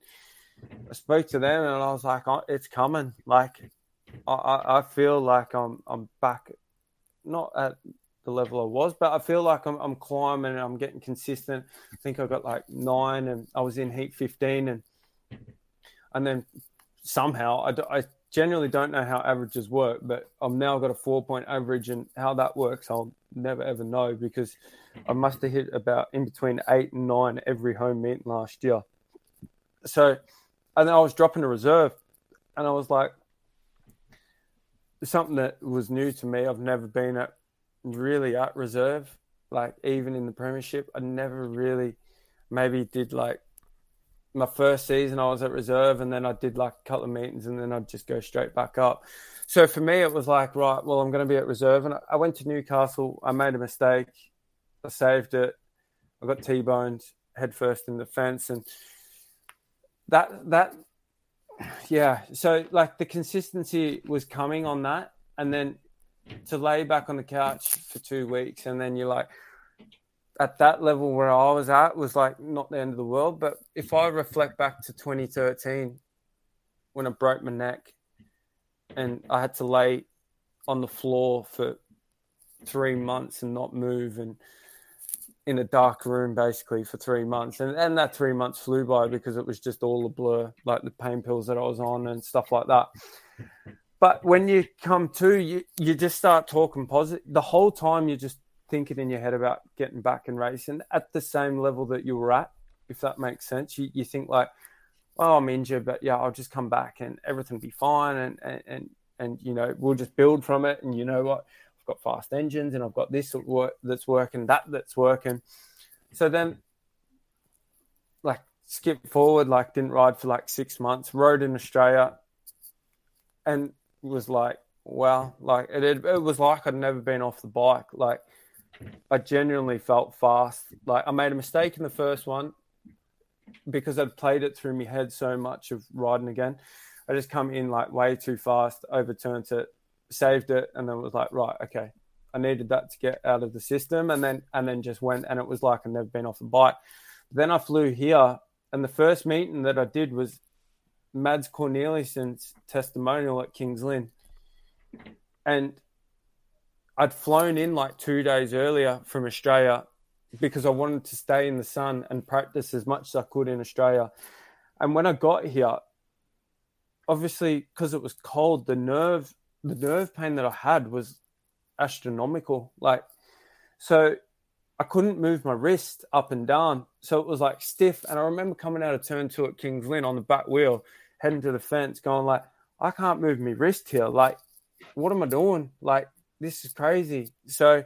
I spoke to them and I was like, oh, "It's coming." Like I- I, I feel like I'm I'm back, not at the level I was, but I feel like I'm I'm climbing and I'm getting consistent. I think I got like nine, and I was in heat fifteen, and and then somehow I, I genuinely don't know how averages work, but I've now got a four point average, and how that works, I'll never ever know because I must have hit about in between eight and nine every home meet last year. So, and then I was dropping a reserve, and I was like, something that was new to me. I've never been at really at reserve, like even in the premiership. I never really maybe did like my first season I was at reserve and then I did like a couple of meetings and then I'd just go straight back up. So for me it was like, right, well I'm gonna be at reserve. And I- went to Newcastle, I made a mistake, I saved it, I got T boned head first in the fence. And that that yeah, so like the consistency was coming on that. And then to lay back on the couch for two weeks and then you're like at that level where I was at was like not the end of the world. But if I reflect back to 2013 when I broke my neck and I had to lay on the floor for three months and not move and in a dark room basically for three months and, and that three months flew by because it was just all a blur like the pain pills that i was on and stuff like that but when you come to you you just start talking positive the whole time you're just thinking in your head about getting back and racing at the same level that you were at if that makes sense. You, you think like oh i'm injured but yeah i'll just come back and everything will be fine and, and and and you know we'll just build from it and you know what? I've got fast engines and i've got this that's working that that's working. So then like skip forward like didn't ride for like six months rode in australia and was like wow. Like it, it, it was like I'd never been off the bike. Like I genuinely felt fast. Like I made a mistake in the first one because I'd played it through my head so much of riding again. I just come in like way too fast, overturned it, saved it, and then was like, right, okay. I needed that to get out of the system, and then and then just went, and it was like I'd never been off the bike. Then I flew here, and the first meeting that I did was Mads Korneliussen's testimonial at Kings Lynn, and I'd flown in like two days earlier from Australia because I wanted to stay in the sun and practice as much as I could in Australia. And when I got here, obviously because it was cold, the nerve the nerve pain that I had was astronomical. Like so I couldn't move my wrist up and down. So it was like stiff. And I remember coming out of turn two at Kings Lynn on the back wheel, heading to the fence, going like, I can't move my wrist here. Like, what am I doing? Like, this is crazy. So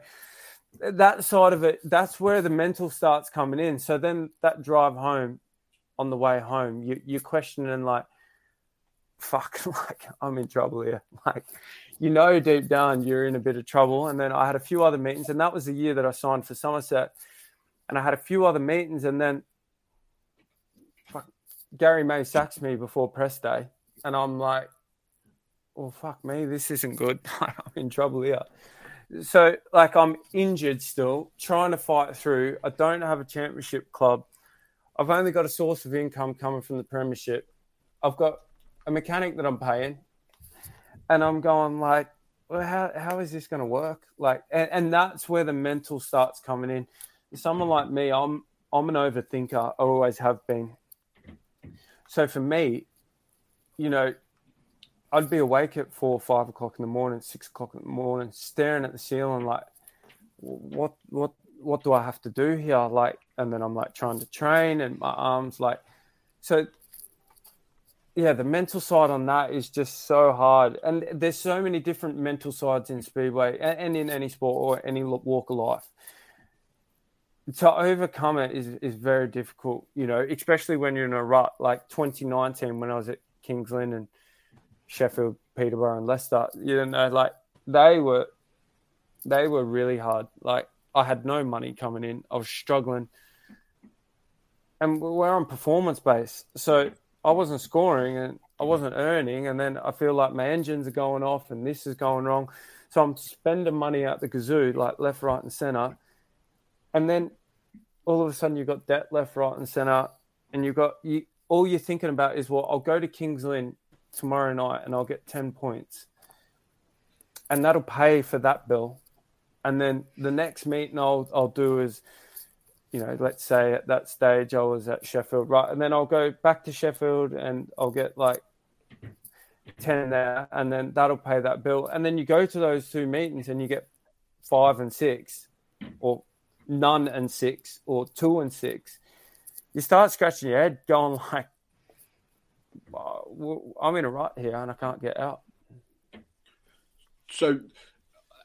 that side of it, that's where the mental starts coming in. So then that drive home, on the way home, you, you're questioning like, fuck, like I'm in trouble here. Like, you know, deep down you're in a bit of trouble. And then I had a few other meetings, and that was the year that I signed for Somerset. And I had a few other meetings, and then fuck, Gary May sacks me before press day, and I'm like, well, fuck me, this isn't good. I'm in trouble here. So, like, I'm injured still, trying to fight through. I don't have a championship club. I've only got a source of income coming from the premiership. I've got a mechanic that I'm paying, and I'm going like, well, how how is this going to work? Like, and, and that's where the mental starts coming in. Someone like me, I'm I'm an overthinker. I always have been. So for me, you know, I'd be awake at four, five o'clock in the morning, six o'clock in the morning, staring at the ceiling, like, what, what, what do I have to do here? Like, and then I'm like trying to train, and my arms like, so. Yeah, the mental side on that is just so hard, and there's so many different mental sides in speedway and, in any sport or any walk of life to overcome it is, is very difficult, you know, especially when you're in a rut like 2019 when I was at Kings Lynn and Sheffield, Peterborough, and Leicester. You know, like they were they were really hard. Like I had no money coming in. I was struggling. And we're on performance base. So I wasn't scoring and I wasn't earning. And then I feel like my engines are going off and this is going wrong. So I'm spending money out the kazoo, like left, right, and center and then all of a sudden you've got debt left, right, and center, and you've got you. All you're thinking about is, well, I'll go to Kings Lynn tomorrow night and I'll get ten points, and that'll pay for that bill. And then the next meeting I'll I'll do is, you know, let's say at that stage I was at Sheffield, right, and then I'll go back to Sheffield and I'll get like 10 there and then that'll pay that bill and then you go to those two meetings and you get five and six or none and six or two and six, you start scratching your head, going like, "I'm in a rut here and I can't get out." So,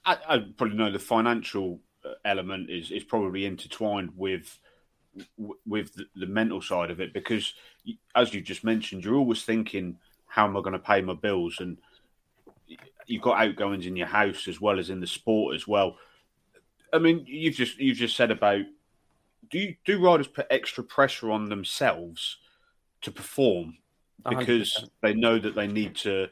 I, I probably know the financial element is is probably intertwined with with the, the mental side of it because, as you just mentioned, you're always thinking, "How am I going to pay my bills?" and you've got outgoings in your house as well as in the sport as well. I mean, you've just you've just said about do you, do riders put extra pressure on themselves to perform because 100%. they know that they need to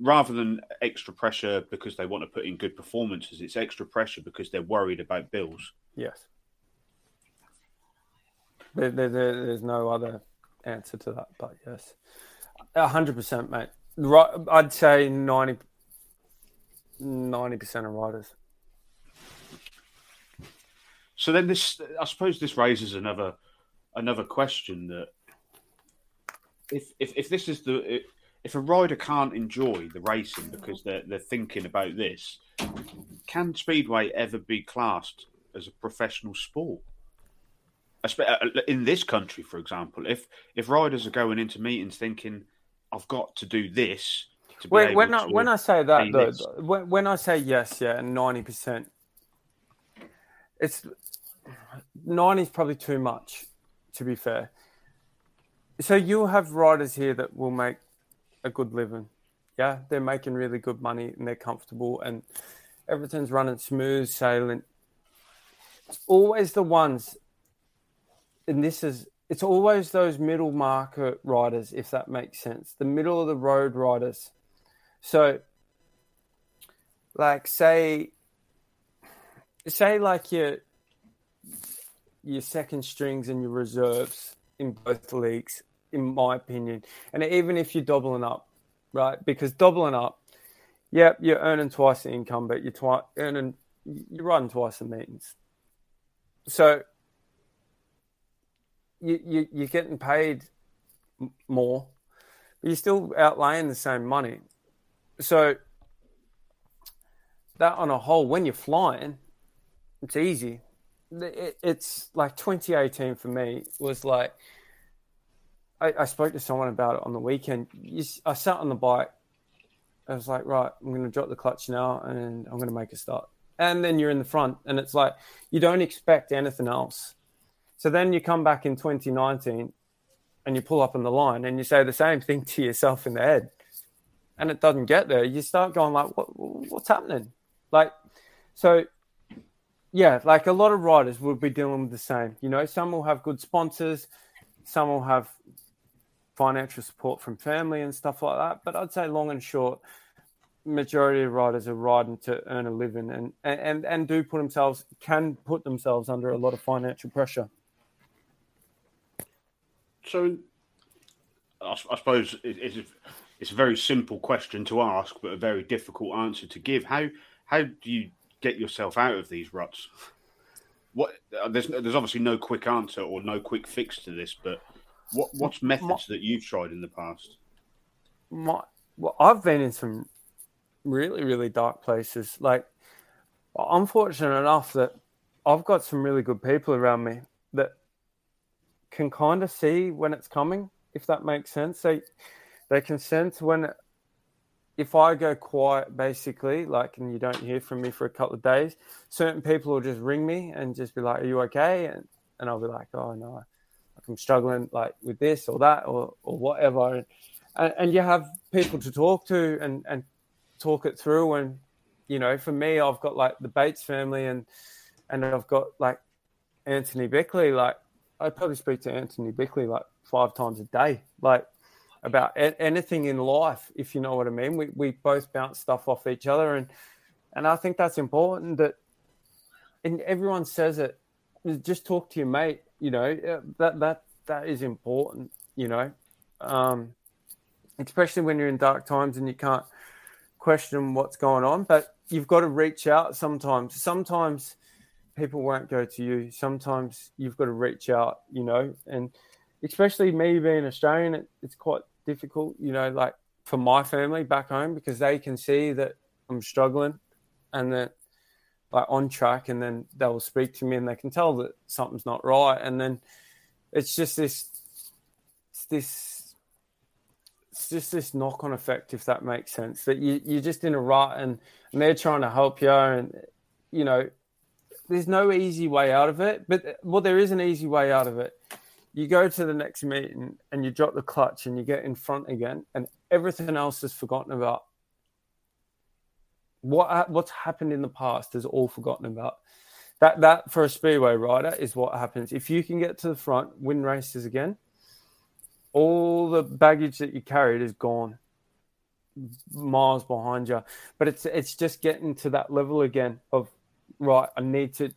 rather than extra pressure because they want to put in good performances it's extra pressure because they're worried about bills. Yes. There, there, there's no other answer to that but yes. 100% mate. Right i'd say 90 90% of riders. So then this, I suppose, this raises another another question that if if, if this is the if a rider can't enjoy the racing because they're they're thinking about this, can speedway ever be classed as a professional sport? Uh, in this country, for example, if if riders are going into meetings thinking, "I've got to do this," to when, when I when I say that, though, when, when I say yes, yeah, and ninety percent, it's 90 is probably too much, to be fair. So you'll have riders here that will make a good living. yeah, they're making really good money and they're comfortable and everything's running smooth sailing. It's always the ones, and this is it's always those middle market riders, if that makes sense. The middle of the road riders. So, like, say, say, like your your second strings and your reserves in both leagues, in my opinion, and even if you're doubling up, right? Because doubling up, yep, you're earning twice the income, but you're twi- earning you're riding twice the meetings. So you, you you're getting paid more, but you're still outlaying the same money. So that on a whole, when you're flying, it's easy. It's like 2018 for me was like I, I spoke to someone about it on the weekend. I sat on the bike. I was like, right, I'm going to drop the clutch now, and I'm going to make a start. And then you're in the front, and it's like you don't expect anything else. So then you come back in 2019 and you pull up on the line and you say the same thing to yourself in the head and it doesn't get there. You start going like, what, what's happening? Like, so yeah, like a lot of riders will be dealing with the same. You know, some will have good sponsors, some will have financial support from family and stuff like that. But I'd say long and short, majority of riders are riding to earn a living and, and, and do put themselves can put themselves under a lot of financial pressure. So, I, I suppose it, it's, a, it's a very simple question to ask, but a very difficult answer to give. How how do you get yourself out of these ruts? What uh, there's there's obviously no quick answer or no quick fix to this, but what what's methods my, that you've tried in the past? My well, I've been in some really really dark places. Like I'm fortunate enough that I've got some really good people around me that can kind of see when it's coming, if that makes sense. They they can sense when if I go quiet, basically, like, and you don't hear from me for a couple of days, certain people will just ring me and just be like, "Are you okay?" and and I'll be like, "Oh no, I'm struggling like with this or that or or whatever." And, and you have people to talk to and and talk it through. And you know, for me, I've got like the Bates family and and I've got like Anthony Bickley. Like I probably speak to Anthony Bickley like five times a day, like about a- anything in life, if you know what I mean. We we both bounce stuff off each other, and and I think that's important. That and everyone says it. Just talk to your mate. You know that that that is important. You know, um, especially when you're in dark times and you can't question what's going on, but you've got to reach out sometimes. Sometimes people won't go to you. Sometimes you've got to reach out, you know, and especially me being Australian, it, it's quite difficult, you know, like for my family back home because they can see that I'm struggling and that like on track and then they'll speak to me and they can tell that something's not right and then it's just this it's this it's just this knock on effect if that makes sense that you, you're just in a rut and, and they're trying to help you and you know there's no easy way out of it, but well, there is an easy way out of it. You go to the next meeting and you drop the clutch and you get in front again, and everything else is forgotten about. What uh, what's happened in the past is all forgotten about. That that for a speedway rider is what happens if you can get to the front, win races again. All the baggage that you carried is gone, miles behind you. But it's it's just getting to that level again of right, I need to,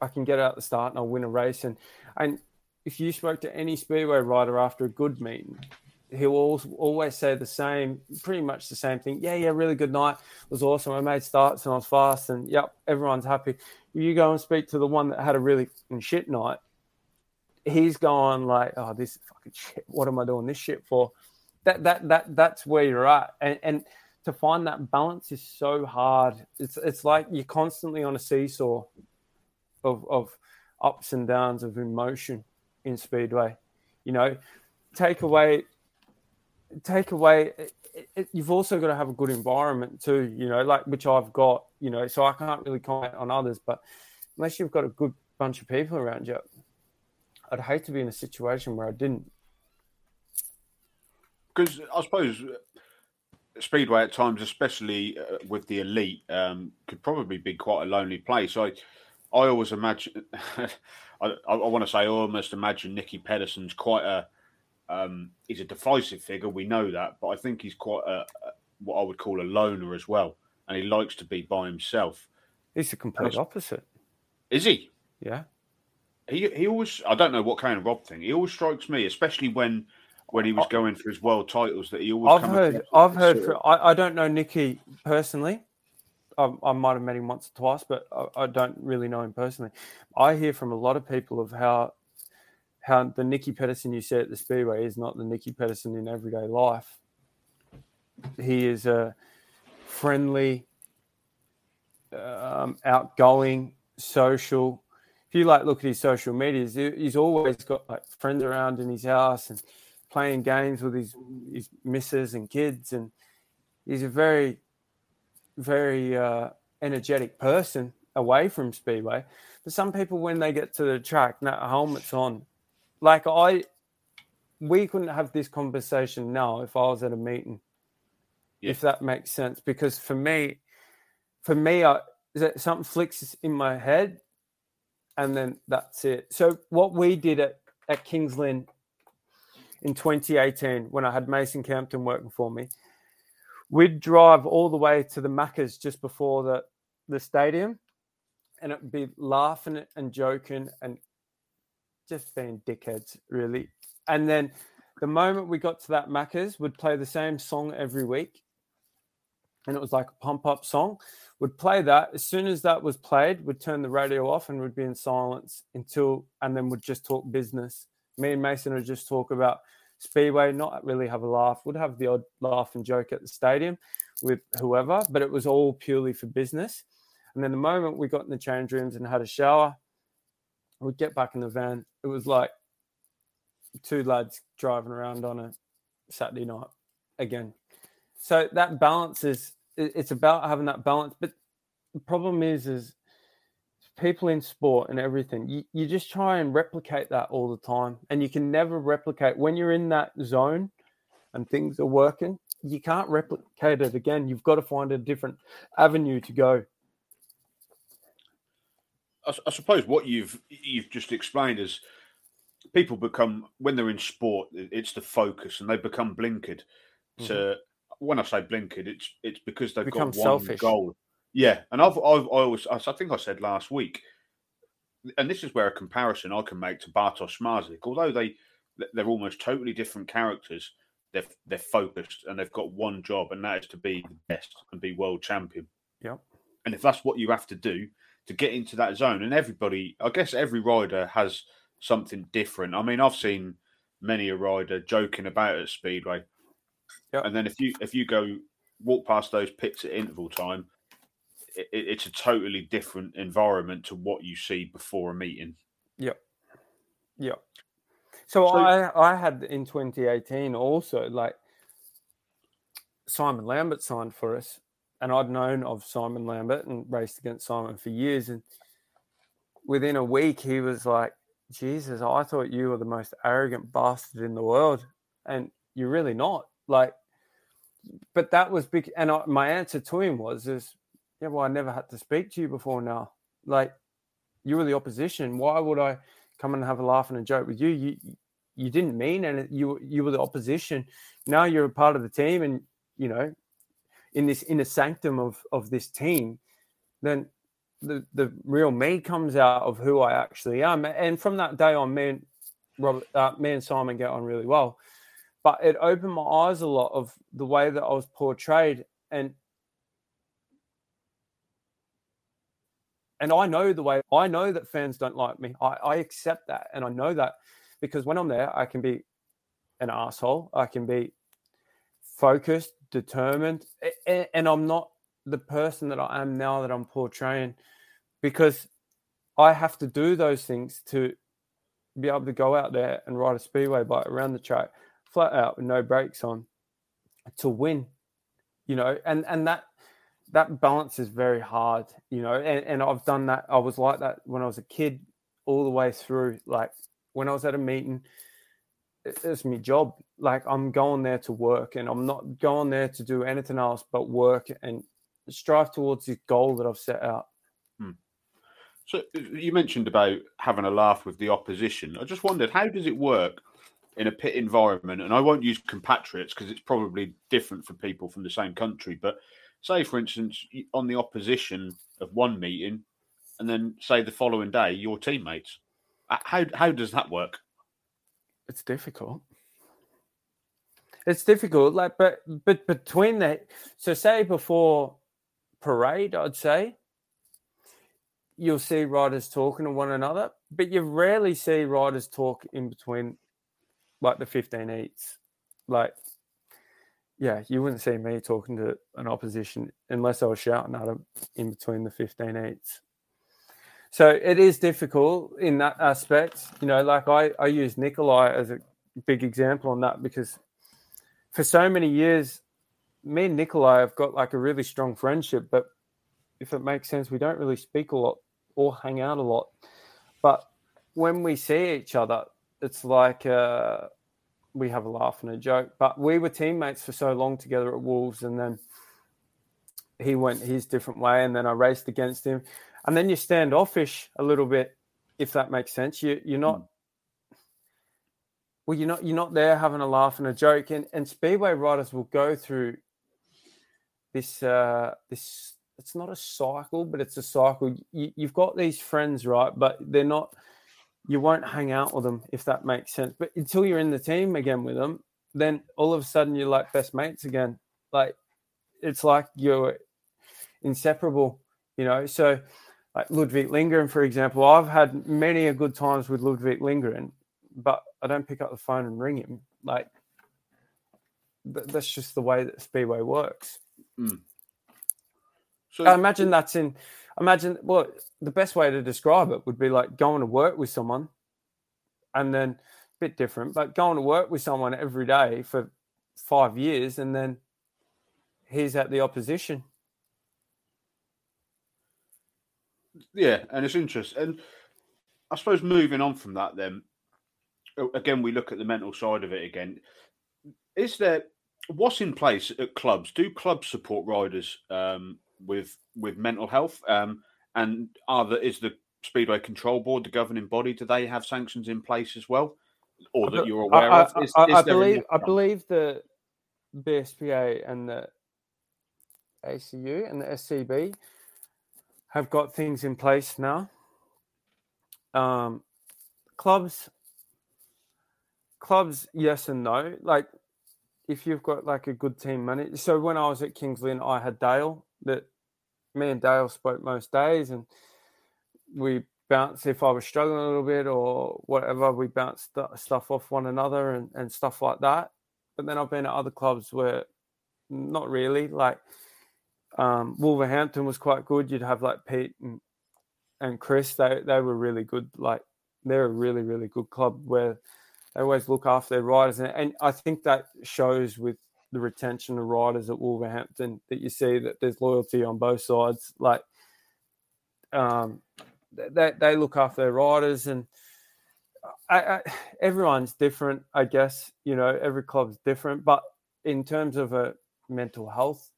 I can get out the start and I'll win a race. And and if you spoke to any speedway rider after a good meeting, he'll always say the same, pretty much the same thing. Yeah, yeah, really good night. It was awesome. I made starts and I was fast, and yep, everyone's happy. You go and speak to the one that had a really shit night. He's going like, "Oh, this fucking shit. What am I doing this shit for?" That that that that's where you're at, and and to find that balance is so hard. It's it's like you're constantly on a seesaw of of ups and downs of emotion in speedway. You know, take away take away. It, it, you've also got to have a good environment too. You know, like which I've got. You know, so I can't really comment on others, but unless you've got a good bunch of people around you, I'd hate to be in a situation where I didn't. Because I suppose Speedway at times, especially uh, with the elite, um, could probably be quite a lonely place. I, I always imagine, I, I, want to say, I almost imagine Nicki Pedersen's quite a, um, he's a divisive figure. We know that, but I think he's quite a, a what I would call a loner as well, and he likes to be by himself. He's the complete opposite. Is he? Yeah. He he always I don't know what kind of Rob thing. He always strikes me, especially when when he was going for his world titles, that he always. I've heard. I've heard. sort of- For, I, I don't know Nicki personally. I, I might have met him once or twice, but I, I don't really know him personally. I hear from a lot of people of how how the Nicki Pedersen you see at the speedway is not the Nicki Pedersen in everyday life. He is a friendly, um, outgoing, social. If you like look at his social medias, he's always got like friends around in his house and playing games with his his missus and kids, and he's a very, very uh, energetic person away from speedway. But some people, when they get to the track, no helmets on. Like I, we couldn't have this conversation now if I was at a meeting. Yeah. If that makes sense, because for me, for me, I, something flicks in my head, and then that's it. So what we did at at Kings Lynn in 2018, when I had Mason Campton working for me, we'd drive all the way to the Maccas just before the the stadium, and it'd be laughing and joking and just being dickheads, really. And then the moment we got to that Macca's, we'd play the same song every week. And it was like a pump up song. Would play that. As soon as that was played, we'd turn the radio off and we'd be in silence until, and then we'd just talk business. Me and Mason would just talk about Speedway, not really have a laugh. Would have the odd laugh and joke at the stadium with whoever, but it was all purely for business. And then the moment we got in the change rooms and had a shower, we'd get back in the van. It was like two lads driving around on a Saturday night again. So that balance is it's about having that balance. But the problem is is people in sport and everything, you, you just try and replicate that all the time. And you can never replicate when you're in that zone and things are working, you can't replicate it again. You've got to find a different avenue to go. I, I suppose what you've you've just explained is people become when they're in sport, it's the focus, and they become blinkered. To mm-hmm. when I say blinkered, it's it's because they've Become got one selfish. goal. Yeah, and I've, I've I always I think I said last week, and this is where a comparison I can make to Bartosz Zmarzlik. Although they they're almost totally different characters, they're they're focused and they've got one job, and that is to be the best and be world champion. Yep. And if that's what you have to do to get into that zone, and everybody, I guess every rider has something different. I mean, I've seen many a rider joking about at Speedway, Yep. and then if you if you go walk past those pits at interval time, it, it's a totally different environment to what you see before a meeting. Yep. Yep. So, So- I I had in 2018 also like Simon Lambert signed for us, and I'd known of Simon Lambert and raced against Simon for years. And within a week, he was like, "Jesus, I thought you were the most arrogant bastard in the world, and you're really not." Like, but that was big. And I, my answer to him was, "Is yeah, well, I never had to speak to you before now. Like, you were the opposition. Why would I come and have a laugh and a joke with you? You you didn't mean, and you you were the opposition. Now you're a part of the team, and you know, in this inner sanctum of of this team, then the the real me comes out of who I actually am. And from that day on, me and Robert, uh, me and Simon get on really well. But it opened my eyes a lot of the way that I was portrayed, and and I know the way I know that fans don't like me. I, I accept that, and I know that because when I'm there, I can be an asshole. I can be focused, determined, and I'm not the person that I am now that I'm portraying because I have to do those things to be able to go out there and ride a speedway bike around the track flat out with no brakes on to win you know and and that that balance is very hard you know and, and i've done that. I was like that when i was a kid all the way through like when i was at a meeting it's my job. Like I'm going there to work, and I'm not going there to do anything else but work and strive towards the goal that I've set out. Hmm. So you mentioned about having a laugh with the opposition. I just wondered how does it work in a pit environment? And I won't use compatriots because it's probably different for people from the same country. But say, for instance, on the opposition of one meeting, and then say the following day, your teammates. How how does that work? It's difficult. It's difficult. Like, but but between that, so say before parade, I'd say you'll see riders talking to one another, but you rarely see riders talk in between, like the fifteen eats. Like, yeah, you wouldn't see me talking to an opposition unless I was shouting at them in between the fifteen eats. So it is difficult in that aspect. You know, like I, I use Nikolai as a big example on that because for so many years, me and Nikolai have got like a really strong friendship, but if it makes sense, we don't really speak a lot or hang out a lot. But when we see each other, it's like uh, we have a laugh and a joke. But we were teammates for so long together at Wolves, and then he went his different way, and then I raced against him, and then you standoffish a little bit, if that makes sense. You you're not. Well, you're not you're not there having a laugh and a joke, and, and speedway riders will go through this uh, this. It's not a cycle, but it's a cycle. You, you've got these friends, right? But they're not. You won't hang out with them if that makes sense. But until you're in the team again with them, then all of a sudden you're like best mates again. Like it's like you're inseparable, you know. So, like Ludvig Lindgren, for example, I've had many a good times with Ludvig Lindgren, but I don't pick up the phone and ring him. Like th- that's just the way that Speedway works. Hmm. So I imagine that's in. Imagine well, the best way to describe it would be like going to work with someone, and then a bit different, but going to work with someone every day for five years, and then he's at the opposition. Yeah, and it's interesting. And I suppose moving on from that, then again, we look at the mental side of it again. Is there what's in place at clubs? Do clubs support riders um, with with mental health? Um, and are the, is the Speedway Control Board, the governing body, do they have sanctions in place as well, or that you're aware I, of? I- Is- I- is I believe I believe the BSPA and the ACU and the SCB have got things in place now. Um, clubs, clubs, yes and no. Like if you've got like a good team manager. So when I was at Kings Lynn, I had Dale. That me and Dale spoke most days, and we bounce if I was struggling a little bit or whatever. We bounce stu- stuff off one another and, and stuff like that. But then I've been at other clubs where not really. Like um, Wolverhampton was quite good. You'd have like Pete and, and Chris. They they were really good. Like they're a really really good club where they always look after their riders, and, and I think that shows with the retention of riders at Wolverhampton that you see that there's loyalty on both sides. Like um, they they look after their riders, and I, I, everyone's different. I guess you know every club's different, but in terms of a mental health,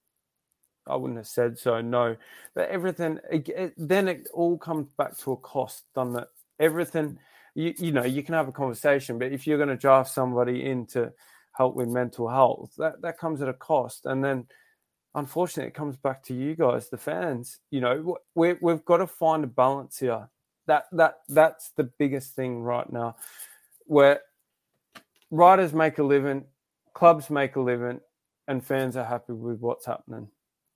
I wouldn't have said so. No, but everything it, it- eh, then it all comes back to a cost. Done that everything. You, you know you can have a conversation, but if you're going to draft somebody in to help with mental health, that that comes at a cost, and then unfortunately it comes back to you guys, the fans. You know we we've got to find a balance here. That that that's the biggest thing right now, where riders make a living, clubs make a living, and fans are happy with what's happening.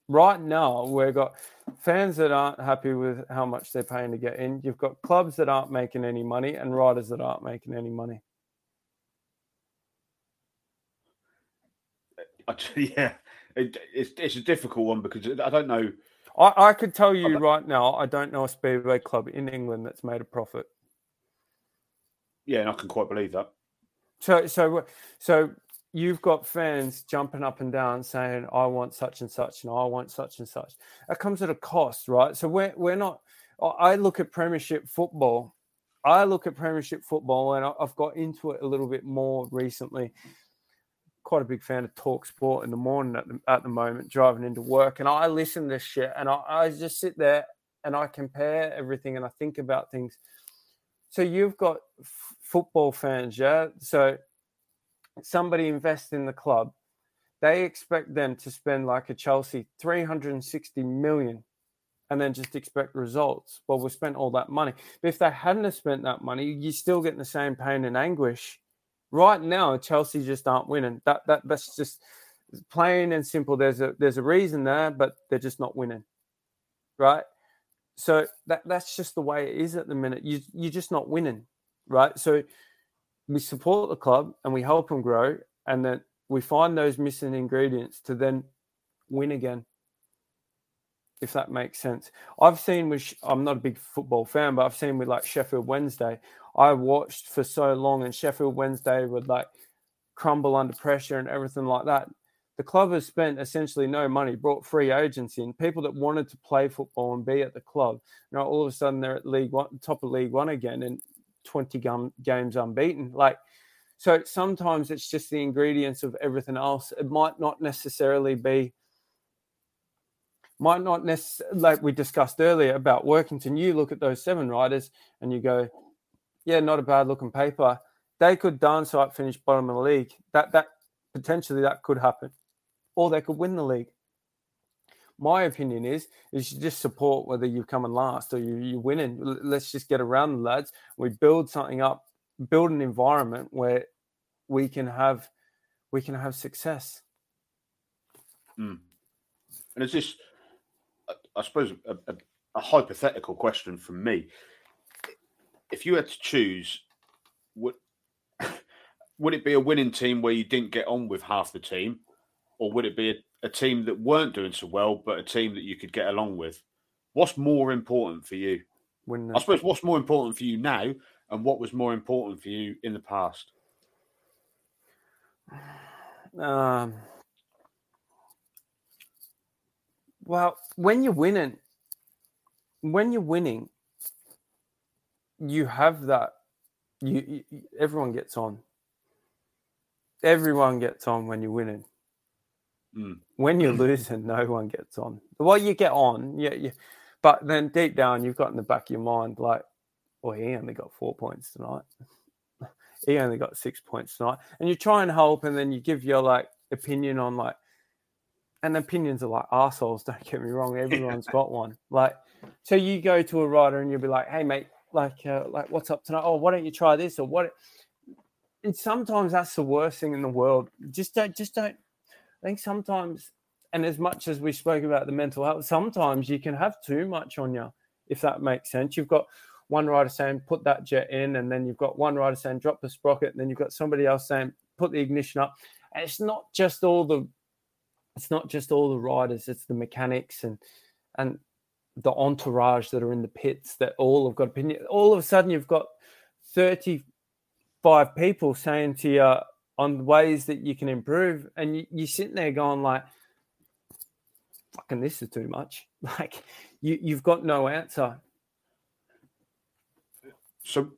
Right now, we've got fans that aren't happy with how much they're paying to get in. You've got clubs that aren't making any money and riders that aren't making any money. Yeah, it, it's it's a difficult one because I don't know. I, I could tell you right now, I don't know a speedway club in England that's made a profit. Yeah, and I can quite believe that. So, so, so you've got fans jumping up and down saying, "I want such and such," and "I want such and such." That comes at a cost, right? So we're we're not. I- look at Premiership football. I look at Premiership football, and I've got into it a little bit more recently. Quite a big fan of Talk Sport in the morning at the, at the moment, driving into work, and I listen to shit, and I, I just sit there and I compare everything, and I think about things. So you've got f- football fans, yeah. So somebody invests in the club, they expect them to spend like a Chelsea 360 million and then just expect results. Well, we spent all that money. But if they hadn't have spent that money, you're still getting the same pain and anguish. Right now, Chelsea just aren't winning. That that that's just plain and simple. There's a there's a reason there, but they're just not winning. Right? So that that's just the way it is at the minute. You you're just not winning. Right? So we support the club and we help them grow and then we find those missing ingredients to then win again if that makes sense. I've seen with i'm not a big football fan but i've seen with like sheffield wednesday. I watched for so long and sheffield wednesday would like crumble under pressure and everything like that. The club has spent essentially no money brought free agents in people that wanted to play football and be at the club. Know all of a sudden they're at league one top of league one again and 20 gum, games unbeaten like so sometimes it's just the ingredients of everything else. It might not necessarily be, might not necessarily, like we discussed earlier about Workington. You look at those seven riders and you go, yeah, not a bad looking paper. They could dance right finish bottom of the league. That that potentially that could happen, or they could win the league. My opinion is is you just support whether you come in last or you you winning. Let's just get around the lads. We build something up build an environment where we can have we can have success. Mm. And it's just, I suppose, a, a, a, hypothetical question from me. If you had to choose, would would it be a winning team where you didn't get on with half the team, or would it be a, a team that weren't doing so well, but a team that you could get along with? What's more important for you? When I suppose what's more important for you now and what was more important for you in the past? Um, well, when you're winning, when you're winning, you have that. You, you everyone gets on. Everyone gets on when you're winning. Mm. When you're losing, no one gets on. Well, you get on, yeah, but then deep down, you've got in the back of your mind, like, well, he only got four points tonight. he only got six points tonight. And you try and help, and then you give your like opinion on like, and opinions are like assholes. Don't get me wrong. Everyone's got one. Like, so you go to a writer and you'll be like, hey mate, like, uh, like what's up tonight? Oh, why don't you try this or what? And sometimes that's the worst thing in the world. Just don't, just don't. I think sometimes, and as much as we spoke about the mental health, sometimes you can have too much on you, if that makes sense. You've got one rider saying put that jet in, and then you've got one rider saying drop the sprocket, and then you've got somebody else saying put the ignition up. And it's not just all the it's not just all the riders, it's the mechanics and and the entourage that are in the pits that all have got opinion. All of a sudden you've got 35 people saying to you on ways that you can improve, and you, you're sitting there going like fucking this is too much. Like you, you've got no answer. So,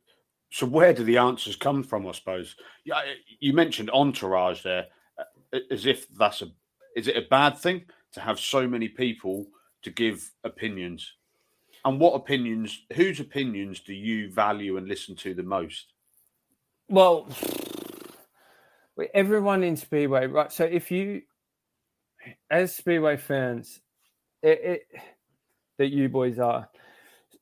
so where do the answers come from? I suppose. Yeah, you mentioned entourage there, uh, as if that's a. Is it a bad thing to have so many people to give opinions? And what opinions? Whose opinions do you value and listen to the most? Well, everyone in Speedway, right? So if you, as Speedway fans, it, it that you boys are,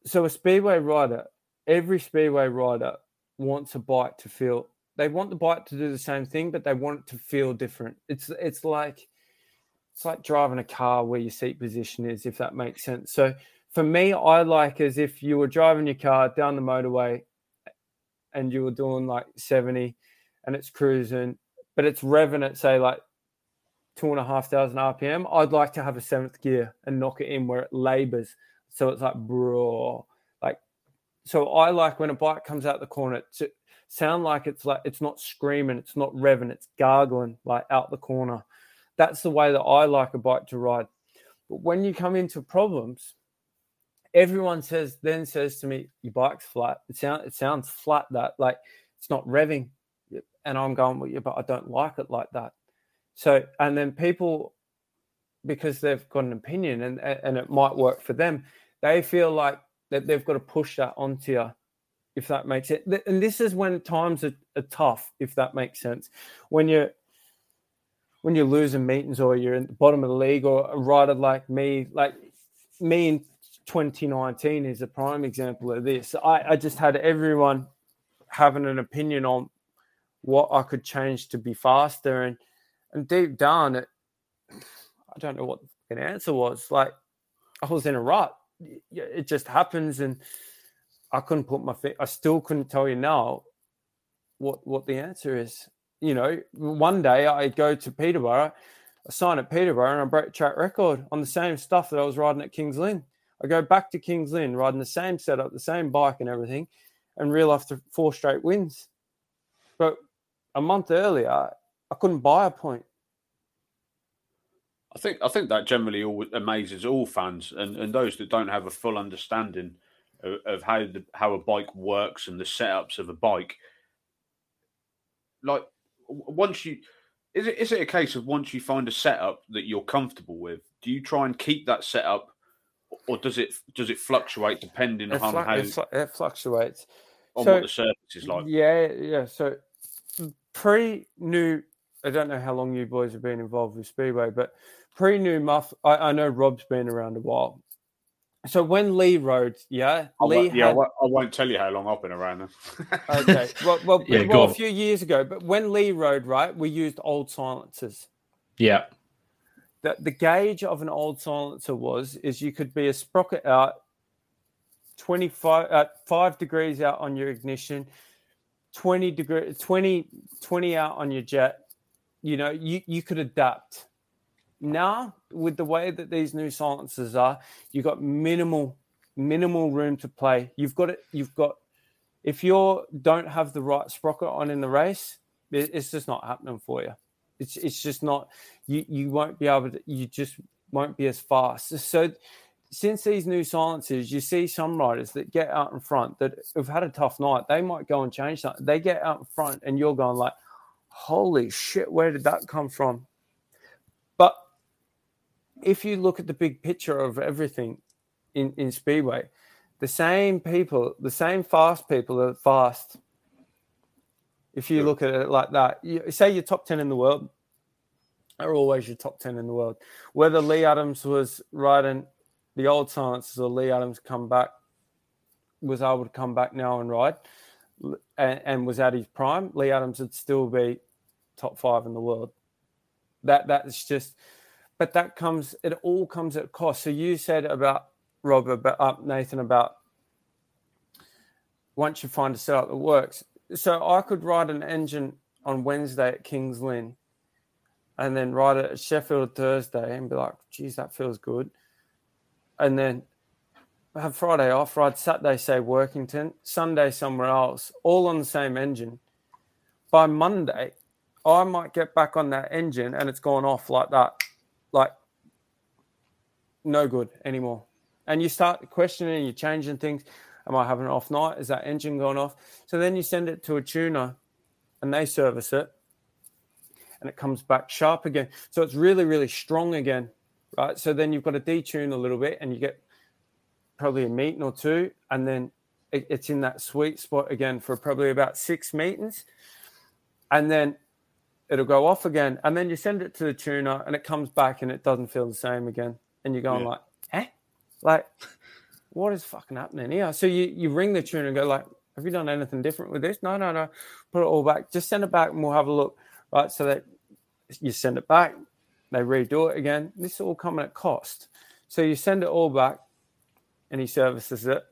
so a Speedway rider every speedway rider wants a bike to feel they want the bike to do the same thing but they want it to feel different it's it's like it's like driving a car where your seat position is if that makes sense so for me i like as if you were driving your car down the motorway and you were doing like 70 and it's cruising but it's revving at say like two and a half thousand rpm i'd like to have a seventh gear and knock it in where it labors so it's like bro like, so I like when a bike comes out the corner to sound like it's like it's not screaming, it's not revving, it's gargling like out the corner. That's the way that I like a bike to ride. But when you come into problems, everyone says then says to me, "Your bike's flat." It sounds it sounds flat that like it's not revving, and I'm going, well, yeah, but I don't like it like that. So and then people, because they've got an opinion and and it might work for them, they feel like that they've got to push that onto you, if that makes it. And this is when times are, are tough, if that makes sense. When you're when you're losing meetings or you're in the bottom of the league or a rider like me, like me in 2019 is a prime example of this. I, I just had everyone having an opinion on what I could change to be faster. And, and deep down, it, I don't know what the answer was. Like, I was in a rut. It just happens. And I couldn't put my feet, I still couldn't tell you now what, what the answer is you know, one day I go to Peterborough, I sign at Peterborough, and I break track record on the same stuff that I was riding at Kings Lynn. I go back to Kings Lynn, riding the same setup, the same bike, and everything, and reel after four straight wins. But a month earlier, I couldn't buy a point. I think I think that generally all amazes all fans and, and those that don't have a full understanding of, of how the how a bike works and the setups of a bike. Like once you is it is it a case of once you find a setup that you're comfortable with, do you try and keep that setup, or does it does it fluctuate depending it on fl- how it, fl- it fluctuates on so, what the surface is like? Yeah, yeah. So pre new, I don't know how long you boys have been involved with Speedway, but pre new muff, I, I know Rob's been around a while. So when Leigh rode, yeah, I Lee won't, yeah, I had- won't- I won't tell you how long I've been around them. okay. Well, well, Yeah, well a few years ago, but when Leigh rode, right, we used old silencers. Yeah. The, the gauge of an old silencer was is you could be a sprocket out 25 uh, 5 degrees out on your ignition 20 degree 20 20 out on your jet you know you you could adapt. Now with the way that these new silencers are you've got minimal minimal room to play. You've got it you've got if you don't have the right sprocket on in the race it- it's just not happening for you. It's it's just not you you won't be able to you just won't be as fast. So since these new silences, you see some riders that get out in front that have had a tough night they might go and change something they get out in front and you're going like holy shit where did that come from but if you look at the big picture of everything in, in Speedway, the same people, the same fast people are fast. If you look at it like that, you, say your top 10 in the world are always your top 10 in the world. Whether Leigh Adams was riding the old silences or Leigh Adams come back, was able to come back now and ride and, and was at his prime, Leigh Adams would still be top five in the world. That That's just, but that comes it all comes at cost. So you said about rob about uh, nathan about once you find a setup that works. So i could ride an engine on wednesday at kings lynn and then ride it at sheffield thursday and be like geez that feels good and then have friday off ride saturday say workington sunday somewhere else all on the same engine by monday i might get back on that engine and it's gone off like that like no good anymore. And you start questioning, you're changing things. Am I having an off night? Is that engine gone off? So then you send it to a tuner and they service it and it comes back sharp again. So it's really, really strong again, right? So then you've got to detune a little bit and you get probably a meeting or two and then it, it's in that sweet spot again for probably about six meetings. And then it'll go off again, and then you send it to the tuner, and it comes back, and it doesn't feel the same again, and you're going Yeah. like, eh, like, what is fucking happening here? So you you ring the tuner and go like, have you done anything different with this? No, no, no. Put it all back. Just send it back, and we'll have a look. Right, so that you send it back, they redo it again. This is all coming at cost. So you send it all back, and he services it,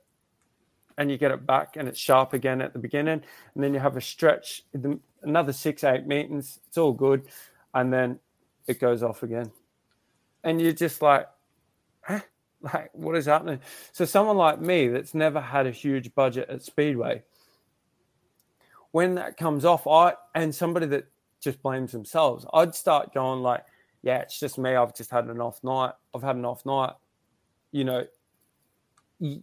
and you get it back, and it's sharp again at the beginning, and then you have a stretch, another six, eight meetings. It's all good, and then it goes off again, and you're just like, huh? Like, what is happening? So someone like me that's never had a huge budget at Speedway, when that comes off, I and somebody that just blames themselves, I'd start going like, yeah, it's just me. I've just had an off night. I've had an off night. You know, you,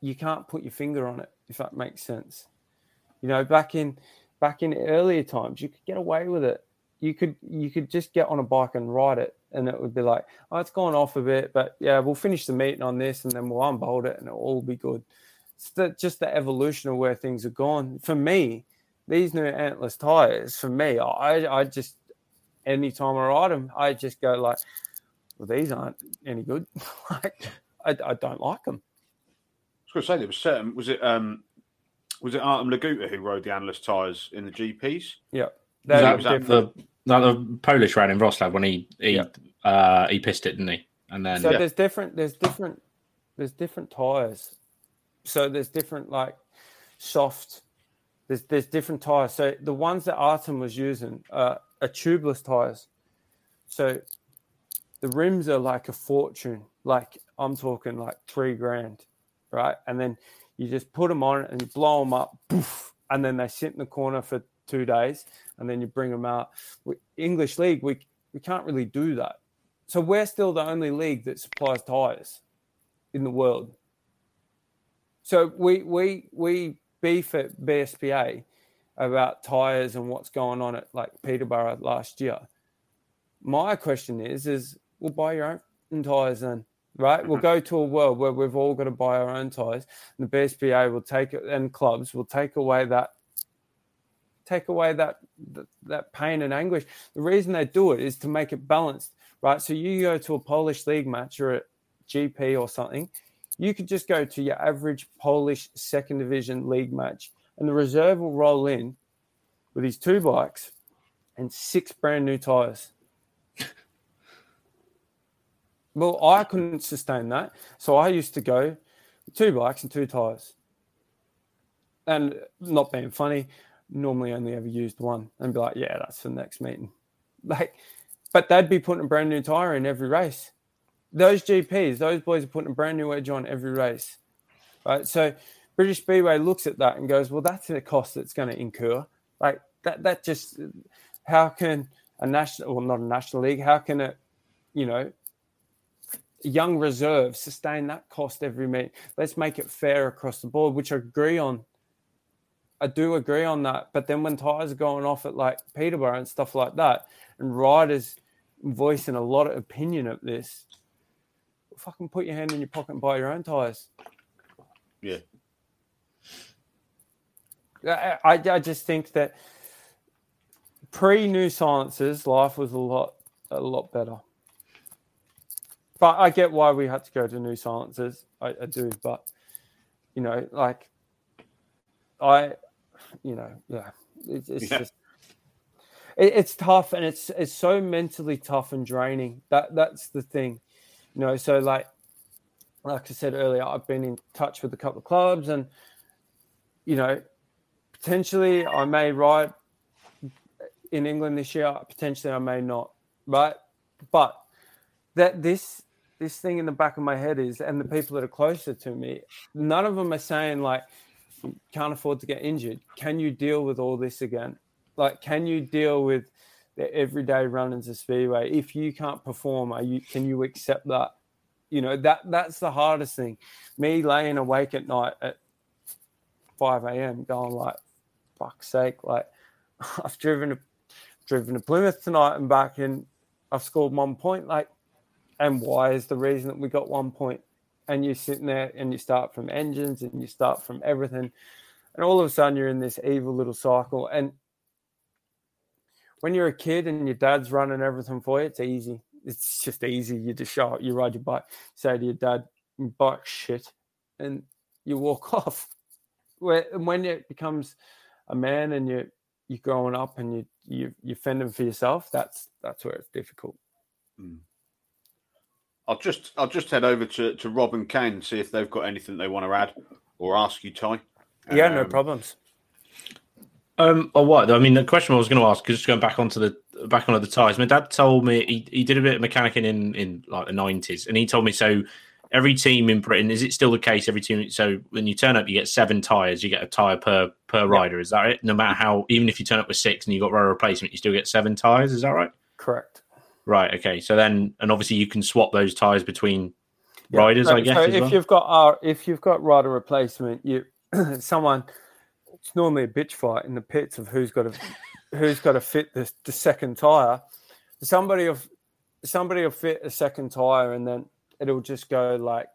you can't put your finger on it if that makes sense. You know, back in back in earlier times, you could get away with it. You could you could just get on a bike and ride it, and it would be like, oh, it's gone off a bit, but yeah, we'll finish the meeting on this, and then we'll unbolt it, and it'll all be good. It's the, just the evolution of where things have gone. For me, these new Anlas tires, for me, I I just anytime I ride them, I just go like, well, these aren't any good. like, I, I don't like them. I was going to say there was certain. Was it um, was it Artem Laguta who rode the Anlas tyres in the GPs? Yeah, Was that, was that the, that the Polish ran in Wroclaw when he he Yeah. uh, he pissed it, didn't he? And then So Yeah. there's different there's different there's different tires. So there's different like soft there's there's different tires. So the ones that Artem was using uh, are tubeless tires. So the rims are like a fortune. Like I'm talking like three grand, right? And then you just put them on and you blow them up, poof, and then they sit in the corner for two days, and then you bring them out. We, English league, we we can't really do that. So we're still the only league that supplies tires in the world. So we we we beef at BSPA about tires and what's going on at like Peterborough last year. My question is, is we'll buy your own tires then, right? We'll mm-hmm. go to a world where we've all got to buy our own tires, and the BSPA will take it, and clubs will take away that take away that that, that pain and anguish. The reason they do it is to make it balanced, right? So you go to a Polish league match or a GP or something, you could just go to your average Polish second division league match, and the reserve will roll in with his two bikes and six brand new tires. well, I couldn't sustain that, so I used to go with two bikes and two tires. And not being funny, normally only ever used one and be like, yeah, that's for the next meeting. Like, but they'd be putting a brand new tire in every race. Those GPs, those boys are putting a brand new edge on every race. Right. So British Speedway looks at that and goes, well, that's a cost that's going to incur. Like that, that just, how can a national, well, not a national league, how can it, you know, young reserve sustain that cost every meet? Let's make it fair across the board, which I agree on. I do agree on that. But then when tires are going off at like Peterborough and stuff like that, and riders voicing a lot of opinion of this, fucking put your hand in your pocket and buy your own tires. Yeah. I, I, just think that pre new silences, life was a lot a lot better. But I get why we had to go to new silences. I, I do, but you know, like I, you know, yeah, it, it's Yeah. just it, it's tough, and it's it's so mentally tough and draining. That that's the thing, you know. So like, like I said earlier, I've been in touch with a couple of clubs, and you know, potentially I may ride in England this year. Potentially I may not, right? But that this this thing in the back of my head is, and the people that are closer to me, none of them are saying like, can't afford to get injured. Can you deal with all this again? Like, can you deal with the everyday run-ins of speedway? If you can't perform, are you can you accept that? You know that that's the hardest thing. Me laying awake at night at 5 a.m. going like, fuck's sake, like I've driven to driven to Plymouth tonight and back and I've scored one point. Like, and why is the reason that we got one point? And you're sitting there and you start from engines and you start from everything. And all of a sudden you're in this evil little cycle. And when you're a kid and your dad's running everything for you, it's easy. It's just easy. You just show up, you ride your bike, say to your dad, bike shit, and you walk off. Where and when it becomes a man and you you're growing up and you you you're fending for yourself, that's that's where it's difficult. I'll just I'll just head over to, to Rob and Kane and see if they've got anything they want to add or ask you, Ty. Yeah, no Um, problems. Um, or what? I mean, the question I was going to ask, cuz just going back onto the back onto the tires. My dad told me he, he did a bit of mechanicing in in like the nineties, and he told me so. Every team in Britain is it still the case? Every team, so when you turn up, you get seven tires. You get a tire per per rider. Is that it? No matter how, even if you turn up with six and you got row replacement, you still get seven tires. Is that right? Correct. Right. Okay. So then, and obviously, you can swap those tires between riders, So- I guess. So if well. you've got uh, if you've got rider replacement, you someone it's normally a bitch fight in the pits of who's got to who's got to fit the, the second tire. Somebody will somebody will fit a second tire, and then it'll just go like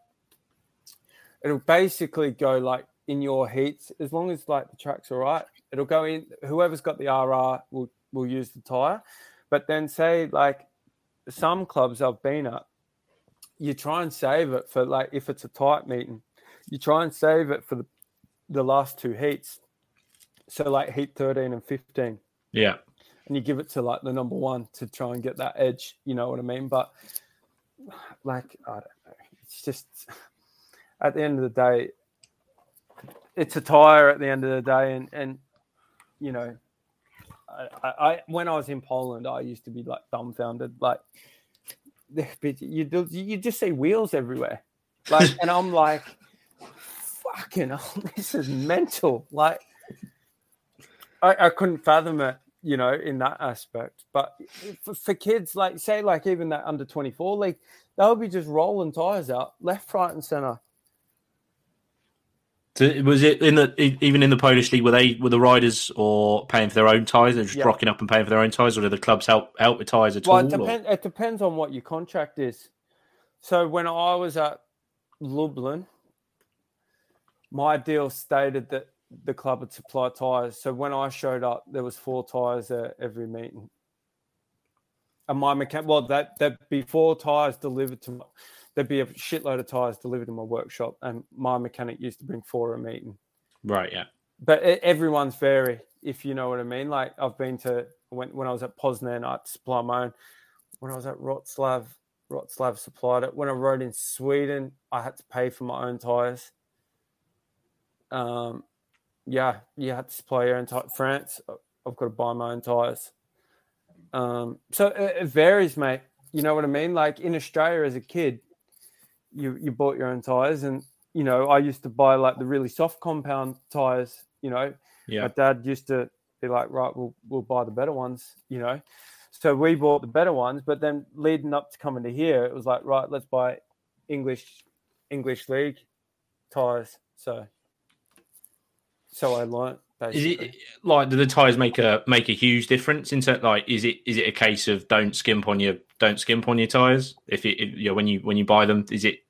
it'll basically go like in your heats as long as like the track's all right. It'll go in. Whoever's got the RR will will use the tire, but then say like some clubs I've been at you try and save it for like if it's a tight meeting, you try and save it for the, the last two heats. So like heat 13 and 15. yeah, And you give it to like the number one to try and get that edge, you know what I mean? But like I don't know. It's just at the end of the day, it's a tire at the end of the day and and you know I, I, when I was in Poland I used to be like dumbfounded like you do, you just see wheels everywhere, like, and I'm like, fucking, hell, this is mental. Like, I, I couldn't fathom it, you know, in that aspect. But for, for kids, like, say, like even that under 24 league, they'll be just rolling tires out left, right, and center. So was it in the even in the Polish league? Were they were the riders or paying for their own tires? They're just Yeah. rocking up and paying for their own tires, or do the clubs help help with tires at Well, all? it, depend, it depends on what your contract is. So when I was at Lublin, my deal stated that the club would supply tires. So when I showed up, there was four tires at every meeting. And my mechanic, well, that that before tires delivered to, my, there'd be a shitload of tires delivered to my workshop, and my mechanic used to bring four a meeting Right, yeah, but everyone's vary, if you know what I mean. Like I've been to when when I was at Poznan, I supply my own. When I was at Wroclaw, Wroclaw supplied it. When I rode in Sweden, I had to pay for my own tires. Um, yeah, you had to supply your own tire. France, I've got to buy my own tires. Um, so it, it varies, mate. You know what I mean? Like in Australia as a kid, you you bought your own tires, and you know I used to buy like the really soft compound tires. You know, yeah. my dad used to be like, right, we'll we'll buy the better ones. You know, so we bought the better ones. But then leading up to coming to here, it was like, right, let's buy English English league tires. So so I learnt Is it like do the tires make a make a huge difference in terms like is it is it a case of don't skimp on your don't skimp on your tires if it if, you know, when you when you buy them is it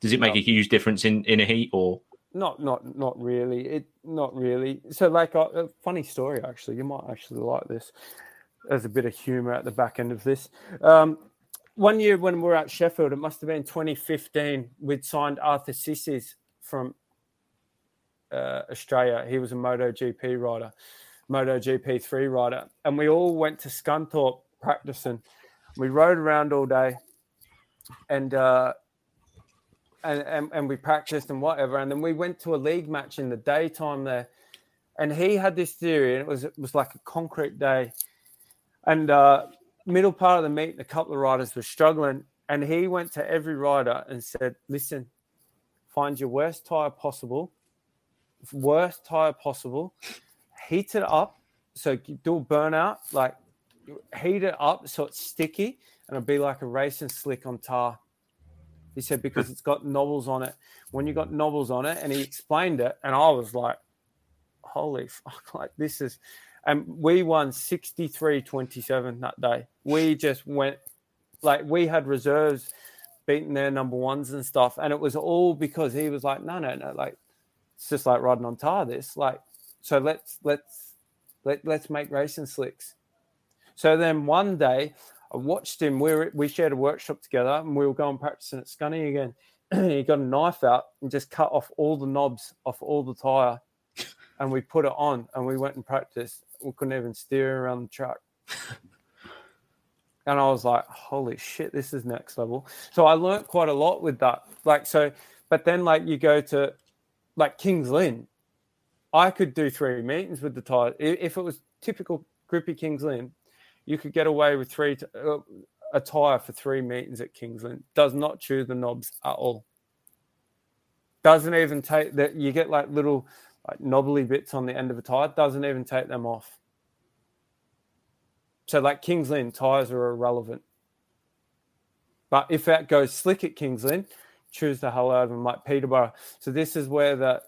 does it make a huge difference in in a heat or Not, not, not really. It, not really. So, like, a, a funny story actually. You might actually like this. There's a bit of humour at the back end of this. Um, one year when we were at Sheffield, it must have been 2015. We'd signed Arthur Sissis from uh, Australia. He was a MotoGP rider, MotoGP three rider, and we all went to Scunthorpe practicing. We rode around all day, and uh, and, and and we practiced and whatever. And then we went to a league match in the daytime there, and he had this theory, and it was it was like a concrete day, and uh, middle part of the meet, a couple of riders were struggling, and he went to every rider and said, "Listen, find your worst tire possible, worst tire possible, heat it up, so do a burnout, like heat it up so it's sticky, and it'll be like a racing slick on tar." He said because it's got knobbles on it. When you got knobbles on it, and he explained it, and I was like, "Holy fuck!" Like this is, and we won 63-27 that day. We just went like we had reserves beating their number ones and stuff, and it was all because he was like, "No, no, no!" Like it's just like riding on tar. This like, so let's let's let let's make racing slicks. So then one day I watched him. We were, we shared a workshop together, and we were going practicing at Scunny again. he got a knife out and just cut off all the knobs off all the tire, and we put it on, and we went and practiced. We couldn't even steer around the track. And I was like, holy shit, this is next level. So I learned quite a lot with that. Like, so, but then like you go to like Kings Lynn, I could do three meetings with the tire. If it was typical grippy Kings Lynn, you could get away with three uh, a tire for three meetings at Kings Lynn. Does not chew the knobs at all. Doesn't even take that. You get like little like knobbly bits on the end of a tire. Doesn't even take them off. So like Kings Lynn tires are irrelevant. But if that goes slick at Kings Lynn, choose the of them, like Peterborough. So this is where the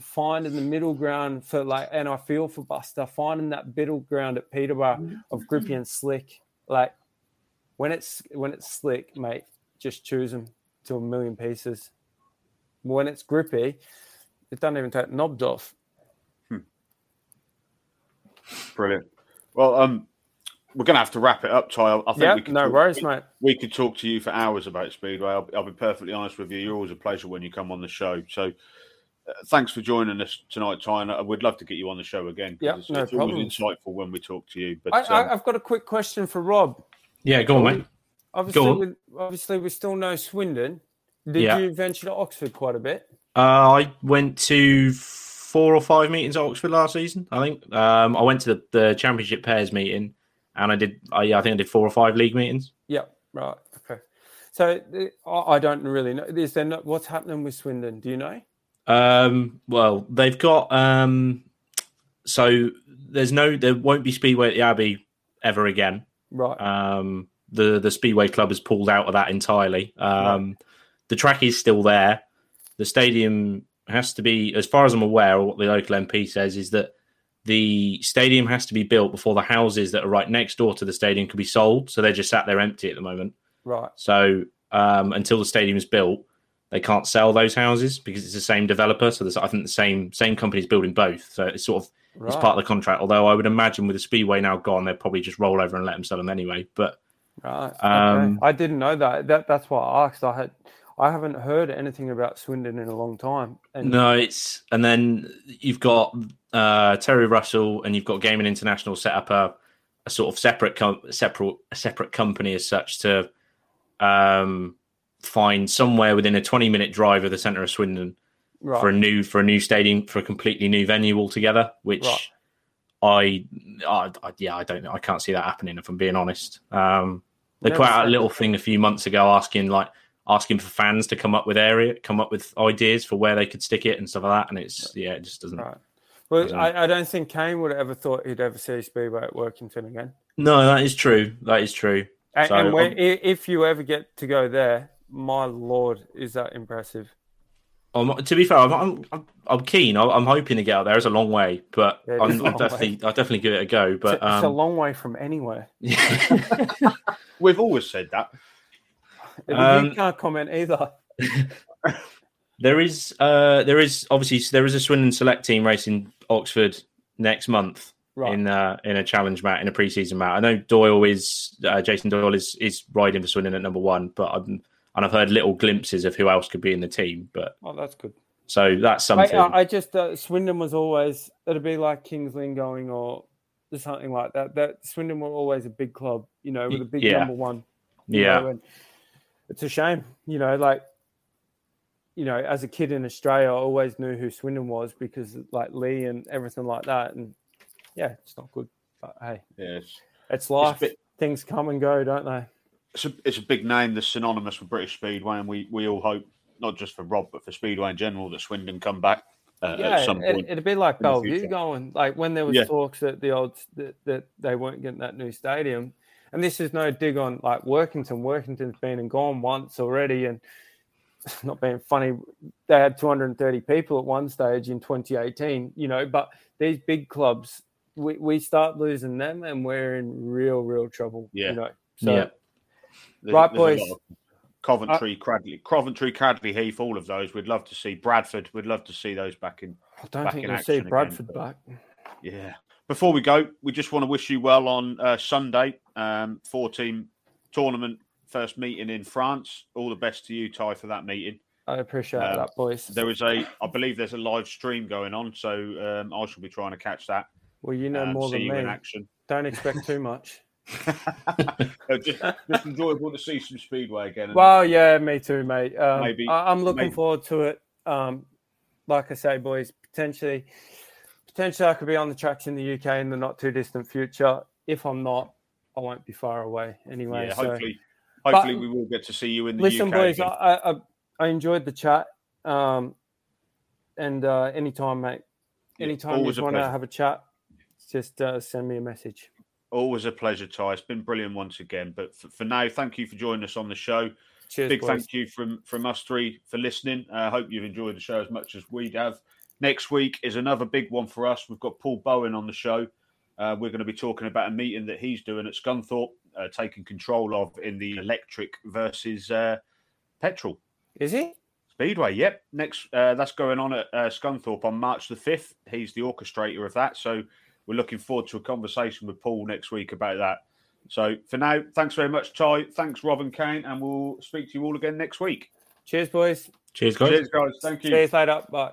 finding the middle ground for like, and I feel for Buster finding that middle ground at Peterborough of grippy and slick. Like when it's when it's slick, mate, just choose them to a million pieces. When it's grippy, it doesn't even take knobs off. Brilliant. Well, um, we're going to have to wrap it up, Ty. I think Yeah, we could no talk, worries, we, mate. we could talk to you for hours about Speedway. I'll, I'll be perfectly honest with you. You're always a pleasure when you come on the show. So, uh, thanks for joining us tonight, Ty. And I would love to get you on the show again. Yeah, it's, no it's always insightful when we talk to you. But I, um, I, I've got a quick question for Rob. Yeah, go on, mate. Obviously, on. we, obviously, we still know Swindon. Did Yeah. you venture to Oxford quite a bit? Uh, I went to four or five meetings at Oxford last season. I think um, I went to the, the Championship pairs meeting, and I did. I, I think I did four or five league meetings. Yeah, right. Okay. So I don't really know. Is there no, what's happening with Swindon? Do you know? Um, well, they've got um, so there's no there won't be Speedway at the Abbey ever again. Right. Um, the the Speedway Club has pulled out of that entirely. Um, The track is still there. The stadium has to be, as far as I'm aware, or what the local MP says is that the stadium has to be built before the houses that are right next door to the stadium can be sold. So they're just sat there empty at the moment. right. So um, until the stadium is built, they can't sell those houses because it's the same developer. So there's, I think the same same company's building both. So it's sort of it's part of the contract. Although I would imagine with the speedway now gone, they'll probably just roll over and let them sell them anyway. But Right. Um, okay. I didn't know that. That that's why I asked. I had I haven't heard anything about Swindon in a long time. And no, it's and then you've got uh, Terry Russell and you've got Gaming International set up a, a sort of separate com- separate a separate company as such to um, find somewhere within a 20 minute drive of the centre of Swindon right. for a new for a new stadium for a completely new venue altogether, which Right. I, I, I yeah I don't know I can't see that happening if I'm being honest. Um, they put out a little thing a few months ago asking like asking for fans to come up with area come up with ideas for where they could stick it and stuff like that, and it's yeah it just doesn't. Right. Well, don't I, I don't think Kane would have ever thought he'd ever see Speedway at Workington again. No, that is true. That is true. And, So, and when, um, if you ever get to go there, my lord, is that impressive? Um, to be fair, I'm I'm, I'm, I'm keen. I'm, I'm hoping to get out there. It's a long way, but Yeah, I'm, a I'm long definitely I'll definitely give it a go. It's, But a, it's a um, long way from anywhere. we've always said that. Um, you can't comment either. There is, uh, there is obviously there is a Swindon select team racing Oxford next month Right. in uh, in a challenge mat in a preseason mat. I know Doyle is uh, Jason Doyle is is riding for Swindon at number one, but I'm, and I've heard little glimpses of who else could be in the team. But Oh, that's good. so that's something. I, I just uh, Swindon was always it'd be like Kings Lynn going or something like that. That Swindon were always a big club, you know, with a big Yeah. number one. yeah, know, and it's a shame, you know, like you know, as a kid in Australia, I always knew who Swindon was because like Leigh and everything like that. And yeah, it's not good. But hey, Yes. it's life. bit- Things come and go, don't they? It's a, it's a big name that's synonymous with British Speedway, and we, we all hope, not just for Rob, but for Speedway in general, that Swindon come back uh, yeah, at some it, point. it'd be like Bellevue going like when there was Yeah. talks that the old that, that they weren't getting that new stadium. And this is no dig on like Workington. Workington's been and gone once already, and not being funny, they had 230 people at one stage in 2018. You know, but these big clubs, we, we start losing them, and we're in real, real trouble. Yeah. You know, so Yeah. There's- Right, there's boys. Coventry, uh, Cradley, Coventry, Cradley, Heath, all of those. We'd love to see Bradford. We'd love to see those back in. I don't think you'll action see again, Bradford but- back. Yeah. Before we go, we just want to wish you well on uh, Sunday, um, four team tournament first meeting in France. All the best to you, Ty, for that meeting. I appreciate Um, that, boys. There is a, I believe there's a live stream going on, so um, I shall be trying to catch that. Well, you know um, more than you in action. Don't expect too much. Just, just enjoyable to see some speedway again. Well, yeah, me too, mate. Um, Maybe- I, I'm looking maybe- forward to it. Um, like I say, boys, potentially, potentially I could be on the tracks in the UK in the not too distant future. If I'm not, I won't be far away anyway. yeah, so, hopefully, hopefully we will get to see you in the listen, UK. boys, I. I, I- enjoyed the chat. Um, and uh, anytime, mate, Yeah, anytime you want to have a chat, just uh, send me a message. Always a pleasure, Ty. It's been brilliant once again. But for, for now, thank you for joining us on the show. Cheers, Big boys. thank you from from us three for listening. I uh, hope you've enjoyed the show as much as we have. Next week is another big one for us. We've got Paul Bowen on the show. Uh, we're going to be talking about a meeting that he's doing at Scunthorpe, uh, taking control of in the electric versus uh, petrol Is he? speedway. Yep, next uh, that's going on at uh, Scunthorpe on March the fifth. He's the orchestrator of that, so we're looking forward to a conversation with Paul next week about that. So for now, thanks very much, Ty. Thanks, Rob and Kane, and we'll speak to you all again next week. Cheers, boys. Cheers, guys. Cheers, guys. Thank you. See you later. Bye.